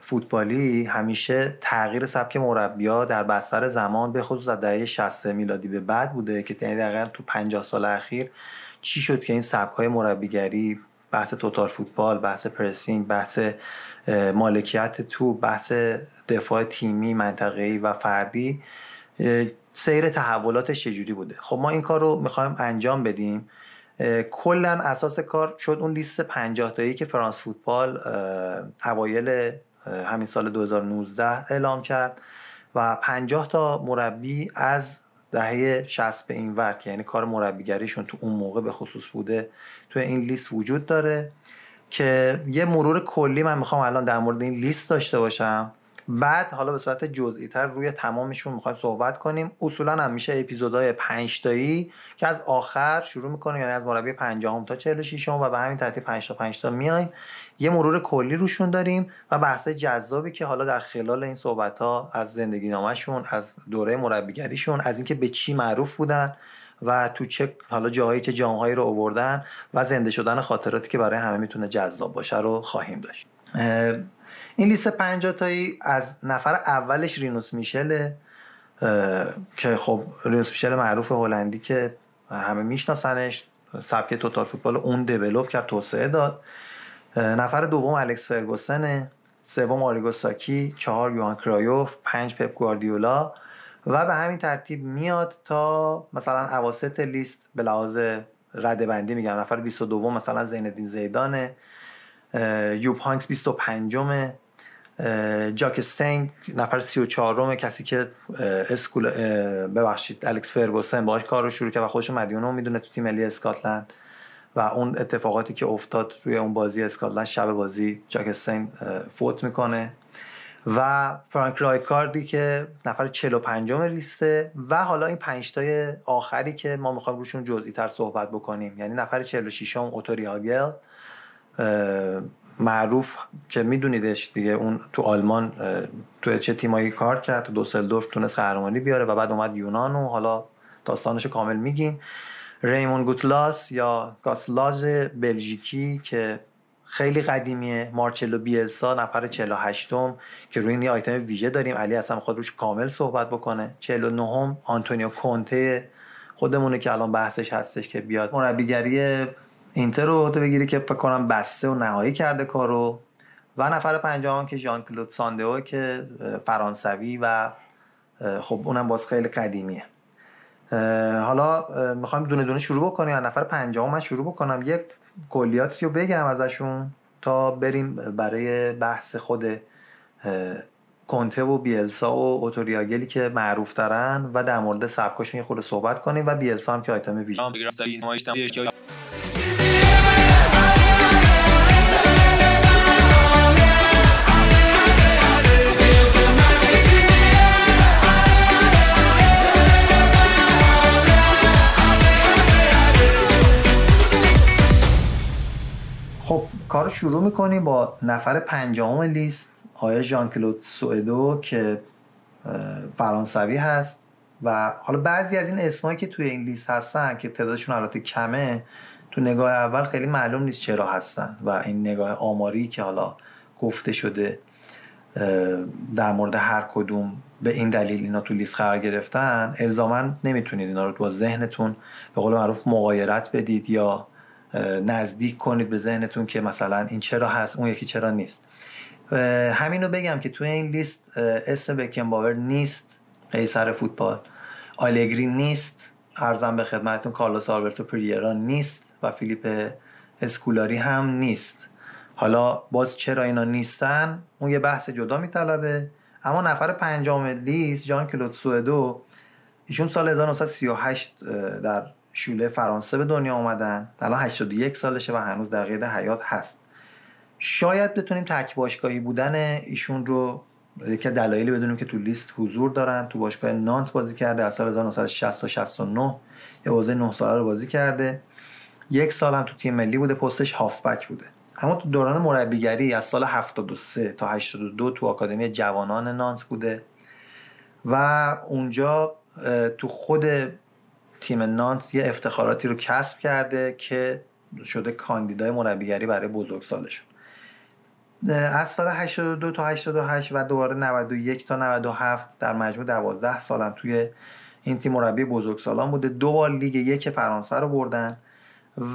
فوتبالی همیشه تغییر سبک مربیا در بستر زمان به خصوص از دهه 60 میلادی به بعد بوده که یعنی دقیقا تو 50 سال اخیر چی شد که این سبک های مربیگری بحث توتال فوتبال بحث پرسینگ بحث مالکیت تو بحث دفاع تیمی منطقه‌ای و فردی سیر تحولاتش چجوری بوده؟ خب ما این کار رو می‌خوایم انجام بدیم. کلا اساس کار شد اون لیست 50 تایی که فرانس فوتبال اوایل همین سال 2019 اعلام کرد و 50 تا مربی از دهه 60 به این ور که یعنی کار مربیگریشون تو اون موقع به خصوص بوده تو این لیست وجود داره که یه مرور کلی من می‌خوام الان در مورد این لیست داشته باشم. بعد حالا به صورت جزئی تر روی تمامشون می‌خوایم صحبت کنیم. اصولا هم میشه اپیزودهای 5 تایی که از آخر شروع می‌کنیم یعنی از مربی 50 تا 46 و به همین ترتیب 5 تا 5 تا میایم. یه مرور کلی روشون داریم و بحث جذابی که حالا در خلال این صحبت ها از زندگی نامشون از دوره مربیگریشون از اینکه به چی معروف بودن و تو چه حالا جاهایی چه جامهایی رو آوردن و زنده شدن خاطراتی که برای همه می‌تونه جذاب باشه رو خواهیم داشت. این لیست 50 تایی از نفر اولش رینوس میشله که خب رینوس میشل معروف هلندی که همه میشناسنش سبک total football اون develop کرد توسعه داد. نفر دوم الکس فرگوسنه سوم آریگو ساکی چهار یوان کرایوف پنج پپ گواردیولا و به همین ترتیب میاد تا مثلا اواسط لیست به لحاظ رده بندی میگم نفر 22 مثلا زیندین زیدانه یوپ هاینکس 25 م جاک استین نفر 34 کسی که اسکول ببخشید الکس فرگوسن باهاش کار رو شروع کرد و خودش مدیون می‌دونه تو تیم ملی اسکاتلند و اون اتفاقاتی که افتاد روی اون بازی اسکاتلند شب بازی جاک استین فوت می‌کنه. و فرانک رایکاردی که نفر 45 م لیسته و حالا این پنج تای آخری که ما می‌خوایم روشون جزئی تر صحبت بکنیم. یعنی نفر 46 م اوتوری هاگل معروف که میدونیدش دیگه اون تو آلمان تو چه تیمایی کار کرد تو دوسلدورف تونست قهرمانی بیاره و بعد اومد یونان و حالا داستانش کامل میگیم. ریمون گوتلاس یا گاسلاژ بلژیکی که خیلی قدیمیه. مارچلو بیلسا نفر 48 م که روی این آیتم ویژه داریم. علی اصلا خود روش کامل صحبت بکنه. 49 م آنتونیو کونته. خودمونه که الان بحثش هستش که بیاد. مربیگری اینتر رو عهده بگیری که فکر کنم بسته و نهایی کرده کارو. و نفر پنجم که ژان کلود ساندئو که فرانسوی و خب اونم باز خیلی قدیمیه. حالا می‌خوایم دونه دونه شروع بکنیم. نفر پنجم من شروع بکنم. یک کلیاتی رو بگم ازشون تا بریم برای بحث خود کنته و بیلسا و اوتوریاگلی که معروف ترن و در مورد سبکاشون یه خورده صحبت کنیم و بیلسا هم که آیتم ویژه شروع می‌کنیم با نفر پنجم لیست آیا ژان کلود سوئدو که فرانسوی هست و حالا بعضی از این اسمایی که توی این لیست هستن که تعدادشون البته کمه تو نگاه اول خیلی معلوم نیست چرا هستن و این نگاه آماری که حالا گفته شده در مورد هر کدوم به این دلیل اینا تو لیست قرار گرفتن الزاما نمی‌تونید اینا رو با ذهنتون به قول معروف مقایرت بدید یا نزدیک کنید به ذهنتون که مثلا این چرا هست اون یکی چرا نیست. همین رو بگم که توی این لیست اسم بکنباور نیست قیصر فوتبال. آلگری نیست ارزم به خدمتتون کارلوس آلبرتو پریرا نیست و فیلیپ اسکولاری هم نیست. حالا باز چرا اینا نیستن؟ اون یه بحث جدا میطلبه. اما نفر پنجم لیست جان کلود سوئدو ایشون سال 1938 در شوله فرانسه به دنیا آمدن. الان 81 سالشه و هنوز در قید حیات هست. شاید بتونیم تک باشگاهی بودن ایشون رو یکی دلایلی بدونیم که تو لیست حضور دارن. تو باشگاه نانت بازی کرده از سال 1960 تا 69 یه حوزه 9 ساله رو بازی کرده. یک سال هم تو تیم ملی بوده پستش هافبک بوده. اما تو دوران مربیگری از سال 73 تا 82 تو آکادمی جوانان نانت بوده. و اونجا تو خود تیم نانت یه افتخاراتی رو کسب کرده که شده کاندیدای مربیگری برای بزرگسالشون از سال 82 تا 88 و دوباره 91 تا 97 در مجموع 12 سالم توی این تیم مربی بزرگسالان بوده. دو بار لیگ یک فرانسه رو بردن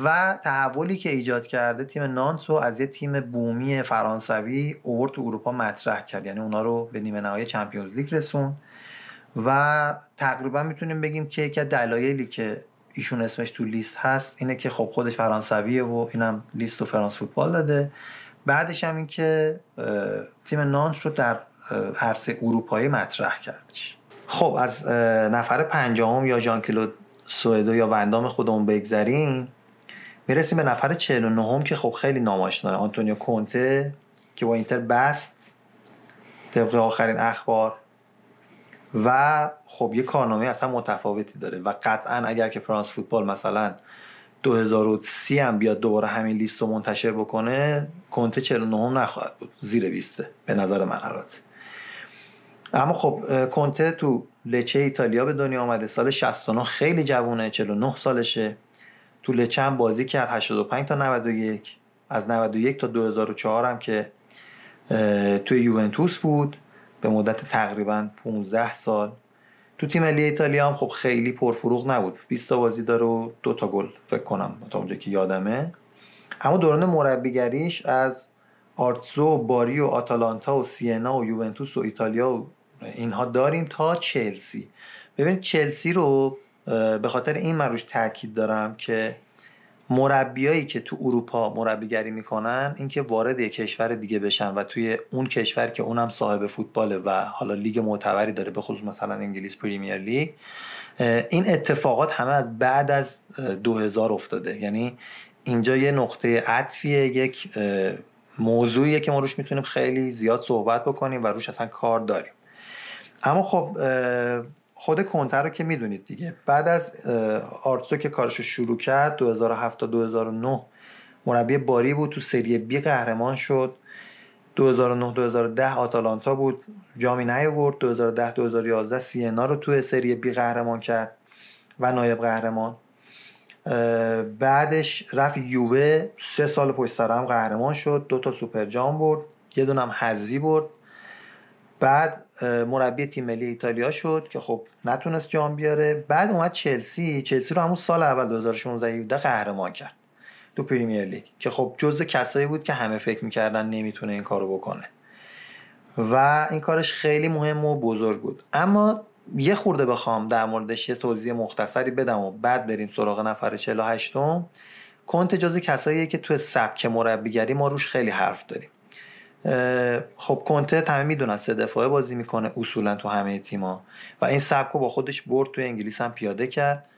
و تحولی که ایجاد کرده تیم نانت رو از یه تیم بومی فرانسوی اوورد تو اروپا مطرح کرد. یعنی اونا رو به نیمه نهایی چمپیونز لیگ رسون و تقریبا می‌تونیم بگیم که یکی دلایلی که ایشون اسمش تو لیست هست اینه که خب خودش فرانسویه و اینم لیست و فرانس فوتبال داده. بعدش هم این که تیم نانت رو در عرصه اروپایی مطرح کردش خب از نفر پنجم یا ژان کلود سوئدو یا وندام خودمون بگذریم می‌رسیم به نفر 49 که خب خیلی ناماشناه. آنتونیو کونته که با اینتر بست طبق آخرین اخبار و خب یه کارنامه اصلا متفاوتی داره و قطعا اگر که فرانس فوتبال مثلا 2030 هم بیاد دوباره همین لیست رو منتشر بکنه کنته 49 هم نخواهد بود زیر 20 به نظر من البته. اما خب کنته تو لچه ایتالیا به دنیا آمده سال 69 خیلی جوونه 49 سالشه. تو لچه هم بازی کرد 85 تا 91 از 91 تا 2004 هم که توی یوونتوس بود. به مدت تقریبا 15 سال. تو تیم ملی ایتالیا هم خب خیلی پرفروغ نبود. 20 تا بازی داره و دو تا گل فکر کنم تا اونجا که یادمه. اما دوران مربیگریش از آرتزو باری و آتالانتا و سینا و یوونتوس و ایتالیا و اینها داریم تا چلسی. ببینید چلسی رو به خاطر این مروش تاکید دارم که مربیایی که تو اروپا مربیگری می‌کنن اینکه وارد یک کشور دیگه بشن و توی اون کشور که اونم صاحب فوتباله و حالا لیگ معتبری داره به خصوص مثلا انگلیس پریمیر لیگ این اتفاقات همه از بعد از 2000 افتاده. یعنی اینجا یه نقطه عطفیه یک موضوعیه که ما روش می‌تونیم خیلی زیاد صحبت بکنیم و روش اصلا کار داریم. اما خب خود کنتر رو که می‌دونید دیگه. بعد از آرتسو که کارش شروع کرد 2007 تا 2009 مربی باری بود تو سری بی قهرمان شد. 2009 2010 آتالانتا بود جامی نیاورد. 2010 2011 سینا رو تو سری بی قهرمان کرد و نایب قهرمان. بعدش رفت یووه سه سال پشت سر هم قهرمان شد. دو تا سوپر جام برد یه دونم حذوی برد. بعد مربی تیم ملی ایتالیا شد که خب نتونست جام بیاره. بعد اومد چلسی. چلسی رو همون سال اول 2016 قهرمان کرد تو پریمیر لیگ که خب جزء کسایی بود که همه فکر می‌کردن نمی‌تونه این کارو بکنه. و این کارش خیلی مهم و بزرگ بود. اما یه خورده بخوام در موردش یه توضیح مختصری بدم و بعد بریم سراغ نفر 48 م کنت جزء کساییه که تو سبک مربیگری ما روش خیلی حرف داریم. خب کنته همه می‌دونن سه دفاعه بازی می‌کنه اصولا تو همه تیما و این سبک رو با خودش برد تو انگلیس هم پیاده کرد.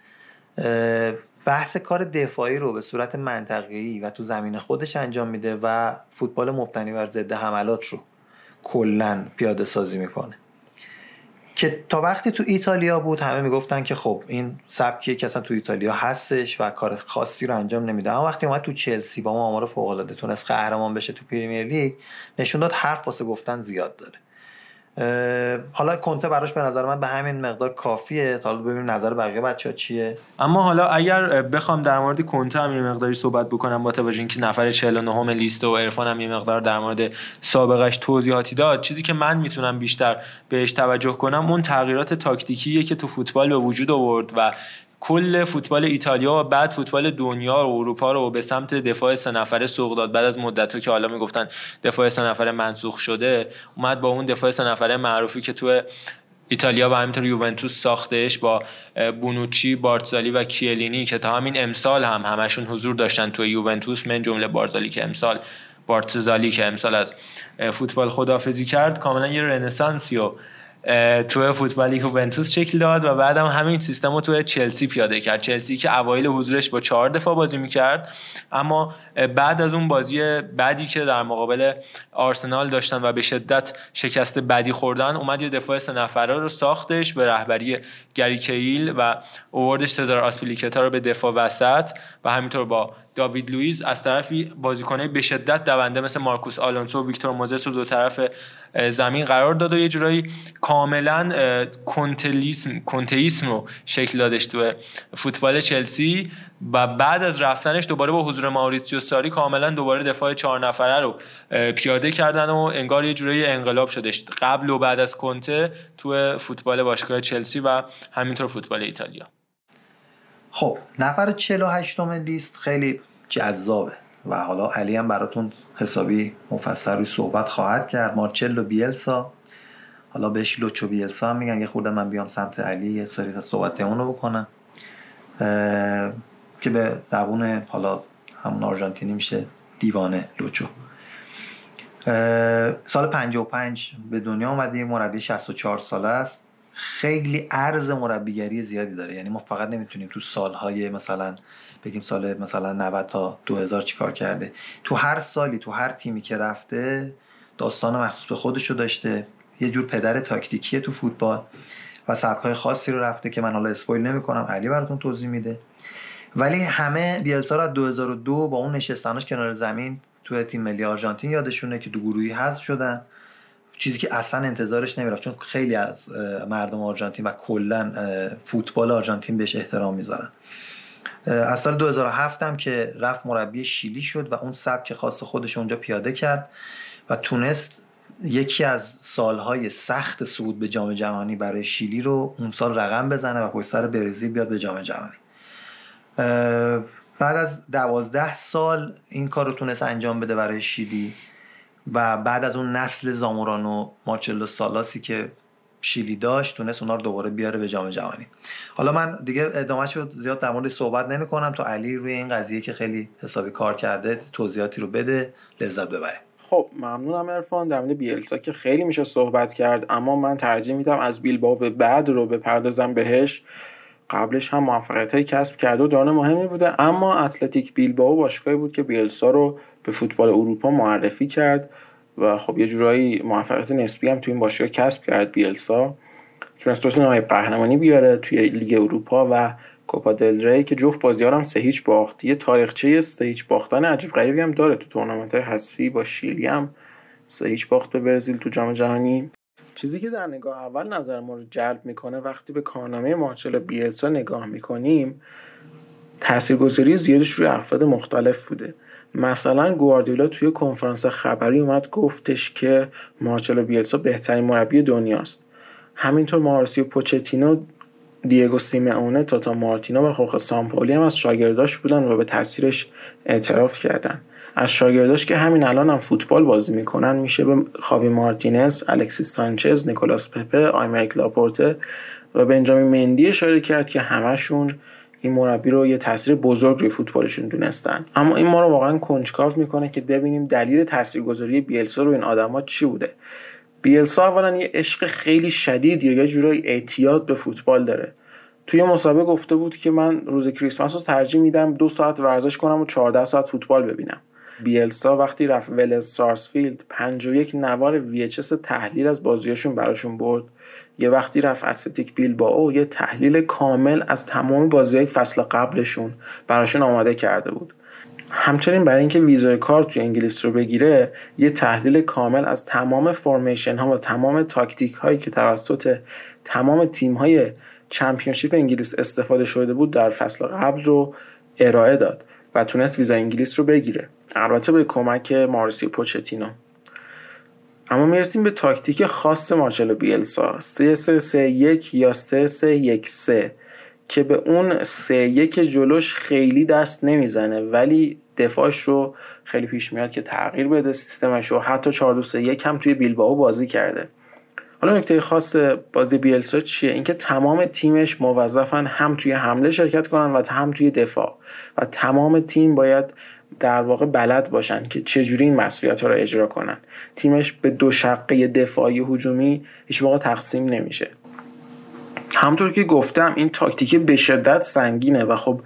بحث کار دفاعی رو به صورت منطقه‌ای و تو زمین خودش انجام میده و فوتبال مبتنی بر ضد حملات رو کلا پیاده سازی می‌کنه. که تا وقتی تو ایتالیا بود همه می‌گفتن که خب این سبکیه که اصلا تو ایتالیا هستش و کار خاصی رو انجام نمیده. اما وقتی اومد تو چلسی با ما آمار فوق العاده تونست قهرمان بشه تو پریمیر لیگ نشون داد حرف واسه گفتن زیاد داره. حالا کنته براش به نظر من به همین مقدار کافیه. تا حالا ببینیم نظر بقیه بچه ها چیه. اما حالا اگر بخوام در مورد کنته هم یه مقداری صحبت بکنم با توجه اینکه نفر 49 لیست و عرفان هم یه مقدار در مورد سابقش توضیحاتی داد چیزی که من می‌تونم بیشتر بهش توجه کنم اون تغییرات تاکتیکیه که تو فوتبال به وجود آورد و کل فوتبال ایتالیا و بعد فوتبال دنیا و اروپا رو به سمت دفاع سه نفره سوق داد. بعد از مدت که حالا می‌گفتن دفاع سه نفره منسوخ شده اومد با اون دفاع سه نفره معروفی که تو ایتالیا و همینطور یوونتوس ساختش با بونوچی، بارتزالی و کیلینی که تا همین امسال هم همشون حضور داشتن تو یوونتوس من جمله بارتزالی که امسال بارتزالی که امسال از فوتبال خدافزی کرد کاملا یه رنسانسی تو فوتبال یوونتوس شکل داد و بعدم همین سیستم رو تو چلسی پیاده کرد. چلسی که اوایل حضورش با چهار دفاع بازی می‌کرد اما بعد از اون بازی بعدی که در مقابل آرسنال داشتن و به شدت شکست بدی خوردن اومد یه دفاع سه نفره رو ساختش به رهبری گری کیهیل و اووردش سزار آسپیلیکتا رو به دفاع وسط و همینطور با داوید لوئیس از طرفی بازیکنه به شدت دونده مثل مارکوس آلونسو و ویکتور موزس رو دو طرف زمین قرار داد و یه جورایی کاملا کنتلیسم کنتیسم رو شکل دادش تو فوتبال چلسی و بعد از رفتنش دوباره با حضور ماوریتسیو ساری کاملا دوباره دفاع چهار نفره رو پیاده کردن و انگار یه جورایی انقلاب شدش قبل و بعد از کنته تو فوتبال باشگاه چلسی و همینطور فوتبال ایتالیا. خب نفر 48 م لیست خیلی جذابه. و حالا علی هم براتون حسابی مفصل روی صحبت خواهد کرد. مارچلو بیلسا. حالا بهش لوچو بیلسا هم میگن. یه خورده من بیام سمت علی یه سری از صحبت اونو بکنم. که به زبون حالا همون آرژانتینی میشه دیوانه لوچو. سال 55 به دنیا اومده مربی 64 ساله است. خیلی عرض مربیگری زیادی داره. یعنی ما فقط نمی‌تونیم تو سالهای مثلا بگیم سال مثلا 90 تا 2000 چیکار کرده. تو هر سالی تو هر تیمی که رفته داستان مخصوص به خودشو داشته. یه جور پدر تاکتیکیه تو فوتبال و سبکای خاصی رو رفته که من حالا اسپویل نمی‌کنم. علی براتون توضیح میده. ولی همه بیلسا رو از 2002 با اون نشستناش کنار زمین تو تیم ملی آرژانتین یادشونه که دو گروهی حذف شدن. چیزی که اصلا انتظارش نمی‌رفت چون خیلی از مردم آرژانتین و کلا فوتبال آرژانتین بهش احترام می‌ذارن. از سال 2007 هم که رفت مربی شیلی شد و اون سبک خاص خودش اونجا پیاده کرد و تونست یکی از سالهای سخت صعود به جام جهانی برای شیلی رو اون سال رقم بزنه و پشت سر برزیل بیاد به جام جهانی. بعد از دوازده سال این کار رو تونست انجام بده برای شیلی و بعد از اون نسل زامورانو مارچلو سالاسی که شیلی داشت تونست اونا رو دوباره بیاره به جام جهانی. حالا من دیگه ادامه شد زیاد در مورد صحبت نمی کنم تو علی روی این قضیه که خیلی حسابی کار کرده توضیحاتی رو بده لذت ببریم. خب ممنونم ارفان در مورد بیلسا که خیلی میشه صحبت کرد اما من ترجیح میدم از بیلباو به بعد رو بپردازم بهش. قبلش هم موفقیت های کسب کرده و دوران مهمی بوده اما اتلتیک بیلباو باشگاهی بود که بیلسا رو به فوتبال اروپا معرفی کرد. و خب یه جورایی موفقیت نسبی هم توی این باشگاه کسب کرد بیلسا. تونست دوست نهایی قهرمانی بیاره توی لیگ اروپا و کوپا دل ری که جفت بازیار هم سه هیچ باخت. یه تاریخچه سه هیچ باختن عجیب غریبی هم داره. تو تورنمنت های حذفی با شیلی هم سه هیچ باخت به برزیل تو جام جهانی. چیزی که در نگاه اول نظر ما رو جلب می‌کنه وقتی به کارنامه مارچلو بیلسا نگاه می‌کنیم تاثیرگذاری زیادش روی افراد مختلف بوده. مثلا گواردیولا توی کنفرانس خبری اومد گفتش که مارچلو بیلسا بهترین مربی دنیاست. همینطور مارسیو پوچتینو دیگو سیمئونه تاتا مارتینو و خوخ سامپولی هم از شاگرداش بودن و به تاثیرش اعتراف کردن. از شاگرداش که همین الان هم فوتبال بازی می‌کنن میشه به خاوی مارتینز، الکسیس سانچز، نیکولاس پپه، آیمریک لاپورته و بنجامین مندی اشاره کرد که همشون این مربی رو یه تاثیر بزرگ روی فوتبالشون دونستن. اما این ما رو واقعا کنجکاو می‌کنه که ببینیم دلیل تاثیرگذاری بیلسا رو این آدما چی بوده. بیلسا اولا یه عشق خیلی شدید یا یه جورایی اعتیاد به فوتبال داره. توی مسابقه گفته بود که من روز کریسمس رو ترجیح میدم دو ساعت ورزش کنم و 14 ساعت فوتبال ببینم. بیلسا وقتی رفت ولز سارسفیلد 51 نوار VHS تحلیل از بازیاشون براشون برد یه وقتی رفت اتلتیک بیلبائو یه تحلیل کامل از تمام بازی فصل قبلشون براشون آماده کرده بود. همچنین برای اینکه ویزای کار توی انگلیس رو بگیره یه تحلیل کامل از تمام فرمیشن ها و تمام تاکتیک هایی که توسط تمام تیم های چمپیونشیپ انگلیس استفاده شده بود در فصل قبل رو ارائه داد و تونست ویزا انگلیس رو بگیره. البته به کمک مارسیو پوچتینو. اما می‌رسیم به تاکتیک خاص مارچلو بیلسا. 3 3 3 1 یا 3 3 1 3 که به اون 3 1 جلوش خیلی دست نمی‌زنه ولی دفاعش رو خیلی پیش میاد که تغییر بده سیستمش رو. حتی 4 2 3 1 هم توی بیلبائو بازی کرده. حالا نکته خاص بازی بیلسا چیه؟ اینکه تمام تیمش موظفن هم توی حمله شرکت کنن و هم توی دفاع. و تمام تیم باید در واقع بلد باشن که چجوری این مسئولیت ها رو اجرا کنن. تیمش به دو شقه دفاعی هجومی هیچ موقع تقسیم نمیشه. همطور که گفتم این تاکتیک به شدت سنگینه و خب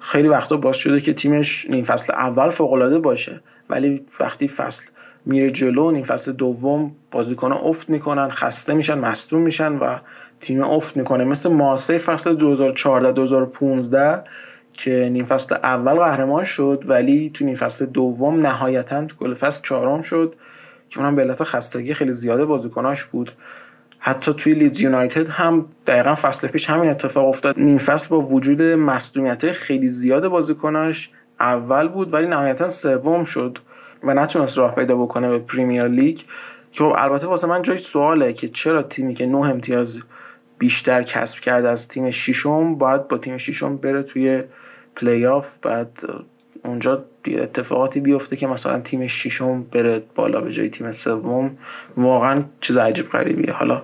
خیلی وقتا باز شده که تیمش نیم فصل اول فوق باشه ولی وقتی فصل میره جلو نیم فصل دوم بازیکن افت می‌کنن خسته میشن مصدوم میشن و تیم افت می‌کنه. مثل مارسی فصل 2014 2015 که نیم فصل اول قهرمان شد ولی تو نیم فصل دوم نهایتا تو گل فصل چهارم شد که اونم به علت خستگی خیلی زیاده بازیکناش بود. حتی توی لیدز یونایتد هم دقیقا فصل پیش همین اتفاق افتاد. نیم فصل با وجود مصدومیت خیلی زیاد بازیکناش اول بود ولی نهایتا سوم شد و نتونست راه پیدا بکنه به پریمیر لیگ. که خب البته واسه من جای سواله که چرا تیمی که نه امتیاز بیشتر کسب کرده از تیم ششم باید با تیم ششم بره توی پلی آف بعد اونجا اتفاقاتی بیفته که مثلا تیم ششم بره بالا به جای تیم سوم. واقعا چیز عجیب غریبیه. حالا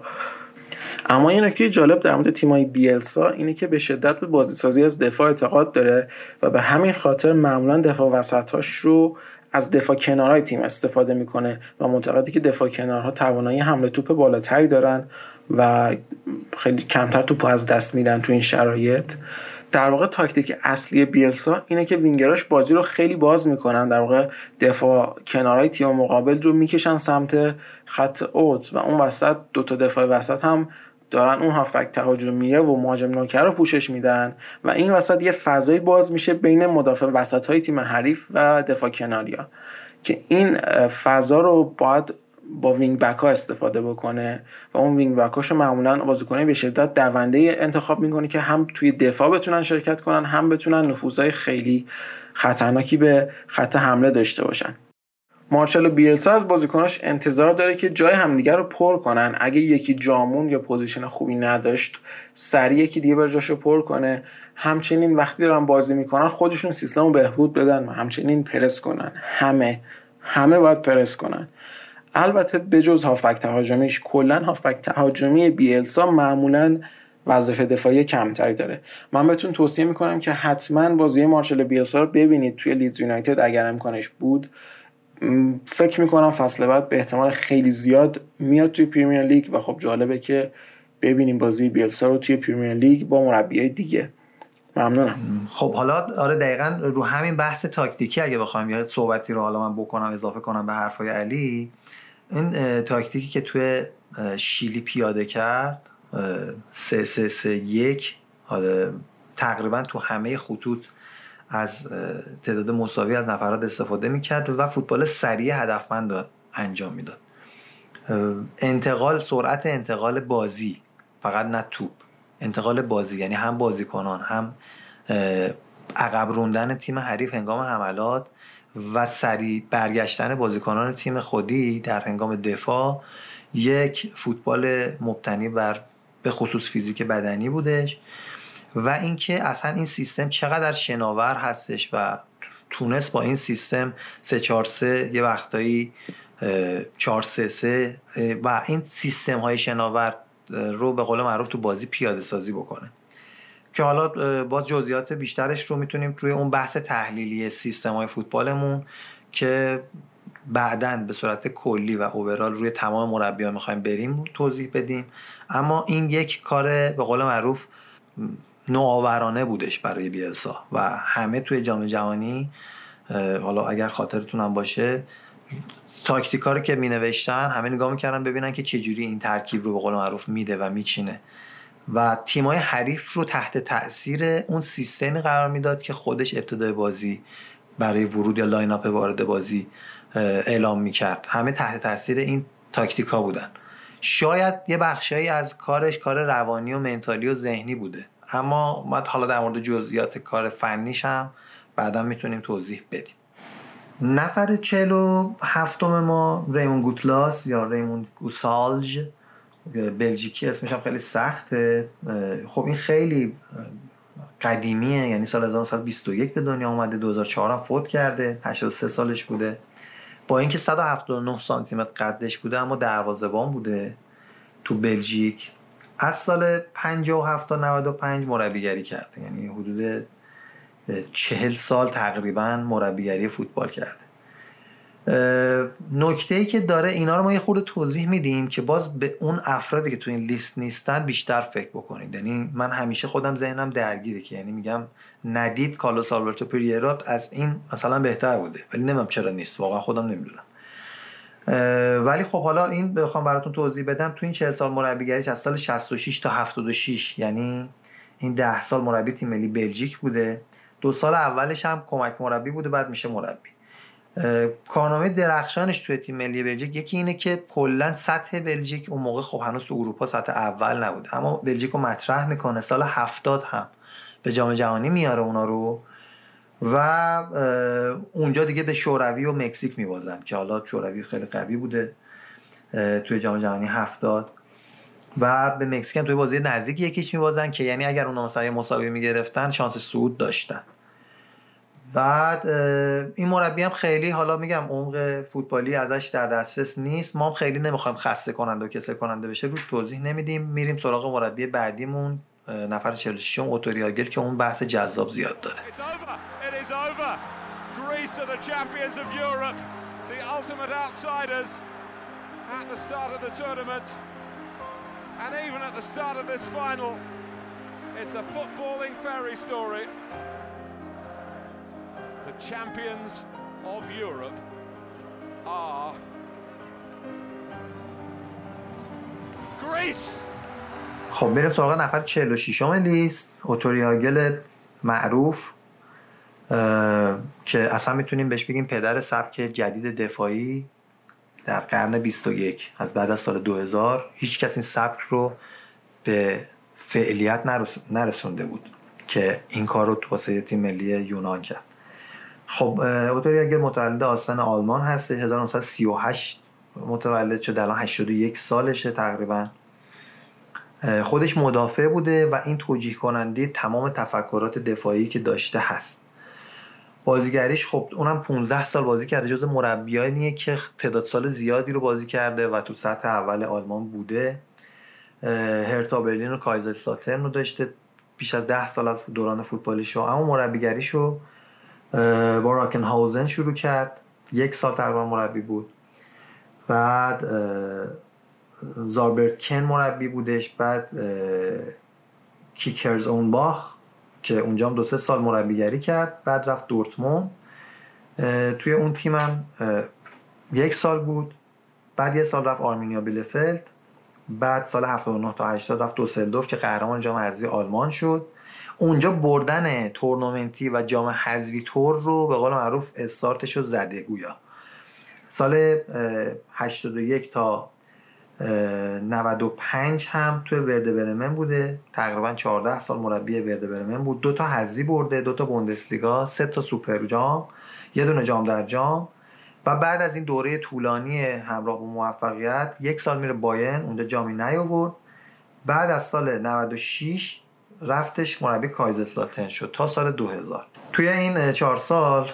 اما یه نکته جالب در مورد تیمای بیلسا اینه که به شدت به بازیسازی از دفاع اعتقاد داره و به همین خاطر معمولا دفاع وسطاش رو از دفاع کنارهای تیم استفاده می‌کنه و معتقده که دفاع کنارها توانایی حمل توپ بالاتری دارن و خیلی کمتر توپ از دست میدن تو این شرایط. در واقع تاکتیک اصلی بیلسا اینه که وینگراش بازی رو خیلی باز می‌کنن. در واقع دفاع کنارهای تیم مقابل رو می‌کشن سمت خط اوت و اون وسط دوتا دفاع وسط هم دارن اون هافبک تهاجمیه و مهاجم نوکر رو پوشش میدن و این وسط یه فضایی باز میشه بین مدافع وسط های تیم حریف و دفاع کناریا. که این فضا رو باید با wing back ها استفاده بکنه و اون wing back هاشو معمولا بازیکنه به شدت دونده انتخاب می‌کنه که هم توی دفاع بتونن شرکت کنن هم بتونن نفوذهای خیلی خطرناکی به خط حمله داشته باشن. مارچلو بیلسا از بازیکناش انتظار داره که جای همدیگه رو پر کنن. اگه یکی جا موند یا position خوبی نداشت سریع یکی دیگه بره جاشو پر کنه. همچنین وقتی دارن بازی می‌کنن خودشون سیستم رو بهبود بدن و همچنین پرس کنن. همه همه باید پرس کنن. البته بجز هافبک تهاجمیش کلا هافبک تهاجمی بیلسا معمولا وظیفه دفاعی کمتری داره. من بهتون توصیه می‌کنم که حتما بازی مارشل بیلسا رو ببینید توی لیدز یونایتد اگر امکانش بود. فکر می‌کنم فصل بعد به احتمال خیلی زیاد میاد توی پریمیر لیگ و خب جالبه که ببینیم بازی بیلسا رو توی پریمیر لیگ با مربیای دیگه. ممنونم. خب حالا آره دقیقا رو همین بحث تاکتیکی اگه بخوام یه صحبتی رو حالا من بکنم اضافه کنم به حرفای علی این تاکتیکی که توی شیلی پیاده کرد سه سه سه یک تقریبا تو همه خطوط از تعداد مساوی از نفرات استفاده می‌کرد و فوتبال سریع هدفمند انجام می‌داد. انتقال سرعت انتقال بازی فقط نه توپ. انتقال بازی یعنی هم بازیکنان هم عقب روندن تیم حریف هنگام حملات و سریع برگشتن بازیکنان تیم خودی در هنگام دفاع یک فوتبال مبتنی بر به خصوص فیزیک بدنی بودش و اینکه اصلا این سیستم چقدر شناور هستش و تونست با این سیستم 3 4 3 یه وقتایی 4 3 3 و این سیستم های شناور رو به قول معروف تو بازی پیاده سازی بکنه. که حالا باز جزئیات بیشترش رو می‌تونیم روی اون بحث تحلیلی سیستم های فوتبالمون که بعدا به صورت کلی و اوورال روی تمام مربیان می‌خوایم بریم توضیح بدیم. اما این یک کار به قول معروف نوآورانه بودش برای بیلسا و همه توی جام جهانی حالا اگر خاطرتون هم باشه تاکتیکا رو که می نوشتن همه نگاه می‌کردن ببینن که چجوری این ترکیب رو به قول معروف میده و میچینه. و تیمای حریف رو تحت تاثیر اون سیستمی قرار می‌داد که خودش ابتدای بازی برای ورود یا lineup وارد بازی اعلام می‌کرد. همه تحت تاثیر این تاکتیکا بودن. شاید یه بخشایی از کارش کار روانی و mental ی و ذهنی بوده. اما ما حالا در مورد جزئیات کار فنیش هم بعدا می‌تونیم توضیح بدیم. نفر چلو هفتم ما ریمون گوتلاس یا ریمون گوسالج بلژیکی اسمش هم خیلی سخته. خب این خیلی قدیمیه یعنی سال 1921 به دنیا اومده 2004 هم فوت کرده 83 سالش بوده. با اینکه 179 سانتی متر قدش بوده اما دروازه‌بان بوده تو بلژیک. از سال 57 تا 95 مربیگری کرده یعنی حدود چهل سال تقریبا مربیگری فوتبال کرده. نکته ای که داره اینا رو ما یه خورده توضیح میدیم که باز به اون افرادی که تو این لیست نیستن بیشتر فکر بکنید. یعنی من همیشه خودم ذهنم درگیره که یعنی میگم ندید کارلوس آلبرتو پریرات از این مثلا بهتر بوده. ولی نمیم چرا نیست. واقعا خودم نمی‌دونم. ولی خب حالا این بخوام براتون توضیح بدم. تو این 40 سال مربیگریش از سال 66 تا 76 یعنی این 10 سال مربی تیم ملی بلژیک بوده. دو سال اولش هم کمک مربی بوده بعد میشه مربی. کارنامه درخشانش توی تیم ملی بلژیک یکی اینه که کلا سطح بلژیک اون موقع خب هنوز تو اروپا سطح اول نبود اما بلژیک رو مطرح می‌کنه. سال هفتاد هم به جام جهانی میاره اونا رو و اونجا دیگه به شوروی و مکزیک میبازن که حالا شوروی خیلی قوی بوده توی جام جهانی هفتاد. و به مکزیک توی بازی نزدیک یکیش میبازن که یعنی اگر اونا مثلا مساوی می‌گرفتن شانس صعود داشتن. بعد این مربی هم خیلی حالا میگم عمق فوتبالی ازش در دسترس نیست. ما هم خیلی نمی‌خوایم خسته کننده و کسل کننده بشه روش توضیح نمیدیم. میریم سراغ مربی بعدیمون نفر 46 اوتوریاگل که اون بحث جذاب زیاد داره. It's a footballing fairy story. The champions of Europe are Greece. خب میریم سراغ نفر 46 م لیست اوتوریاگل معروف که اصلا می‌تونیم بهش بگیم پدر سبک جدید دفاعی در قرن 21 از بعد از سال 2000 هیچ کس این سبک رو به فعلیت نرسونده بود که این کار رو تو واسه تیم ملی یونان کرد. خب اوتوریاگل متولد آستان آلمان هست 1938 متولد شده الان 81 سالشه تقریبا. خودش مدافع بوده و این توجیه کننده تمام تفکرات دفاعی که داشته هست. بازیگریش خب اونم 15 سال بازی کرده جز مربیانیه که تعداد سال زیادی رو بازی کرده و تو سطح اول آلمان بوده. هرتا برلین و کایزرسلاترن رو داشته بیش از 10 سال از دوران فوتبالیش رو. اما مربیگریش رو با راکنهاوزن شروع کرد. یک سال تقریبا مربی بود. بعد زاربرت کن مربی بودش. بعد کیکرز اون باخ که اونجا هم دو سه سال مربیگری کرد بعد رفت دورتموند. توی اون تیمم یک سال بود بعد یه سال رفت آرمینیا بیلفلد بعد سال 79 تا 80 رفت دوسلدورف که قهرمان جام حذفی آلمان شد. اونجا بردن تورنمنتی و جام حذفی تور رو به قول معروف استارتش رو زده گویا. سال 81 تا 95 هم توی ورده برمن بوده. تقریبا 14 سال مربی ورده برمن بود. دو تا حذفی برده دو تا بوندسلیگا سه تا سوپر جام یه دونه جام در جام. و بعد از این دوره طولانی همراه با موفقیت یک سال میره باین اونجا جامی نیاورد. بعد از سال 96 رفتش مربی کایزسلاتن شد تا سال 2000 توی این چهار سال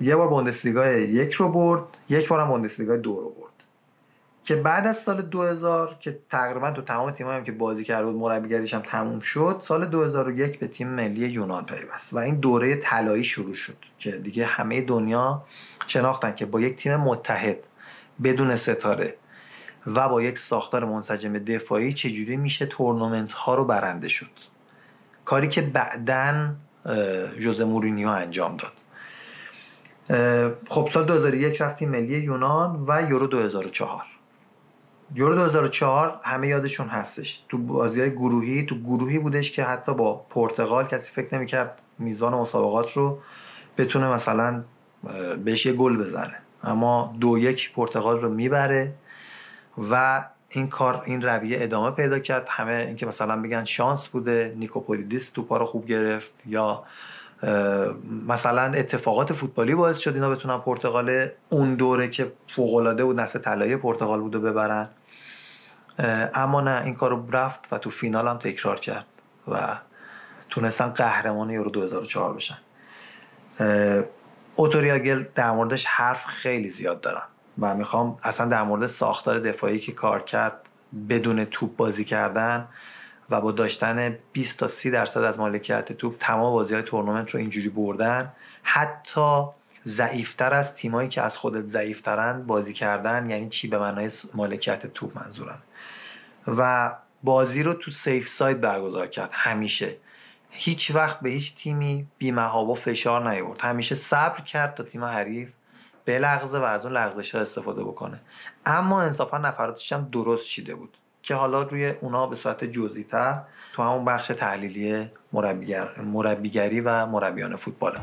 یه بار بوندسلیگا یک رو برد یک بار هم بوندسلیگا دو رو برد. که بعد از سال 2000 که تقریبا تو تمام تیمایی هم که بازی کرده بود مربیگریش هم تموم شد سال 2001 به تیم ملی یونان پیوست و این دوره طلایی شروع شد که دیگه همه دنیا شناختن که با یک تیم متحد بدون ستاره و با یک ساختار منسجم دفاعی چجوری میشه تورنمنت ها رو برنده شد. کاری که بعدا جوزه مورینیو انجام داد. خب سال 2001 رفتیم ملی یونان و یورو 2004 یورو 2004 همه یادشون هستش. تو بازی های گروهی تو گروهی بودش که حتی با پرتغال کسی فکر نمی‌کرد میزبان مسابقات رو بتونه مثلا بهش یه گل بزنه. اما دو یک پرتغال رو می‌بره و این کار این رویه ادامه پیدا کرد. همه اینکه مثلا بگن شانس بوده نیکوپولیدیس توپا رو خوب گرفت یا مثلا اتفاقات فوتبالی باعث شد اینا بتونن پرتغال اون دوره که فوق العاده بود نسل طلایی پرتغال بوده ببرن. اما نه این کارو رفت و تو فینال هم تکرار کرد و تونستن قهرمان یورو 2004 بشن. اوتوریاگل در موردش حرف خیلی زیاد دارم و می‌خوام اصلا در مورد ساختار دفاعی که کار کرد بدون توپ بازی کردن و با داشتن 20 تا 30 درصد از مالکیت توپ تمام بازی های تورنمنت رو اینجوری بردن. حتی ضعیفتر از تیمایی که از خودت ضعیفترن بازی کردن یعنی چی؟ به معنای مالکیت توپ منظورم. و بازی رو تو سیف ساید برگزار کرد. همیشه. هیچ وقت به هیچ تیمی بیمهابا فشار نیورد. همیشه صبر کرد تا تیم حریف بلغزه و از اون لغزش ها استفاده بکنه. اما انصافا نفراتش هم درست چیده بود. که حالا روی اونا به صورت جزئی تر تو همون بخش تحلیلی مربیگری و مربیان فوتباله.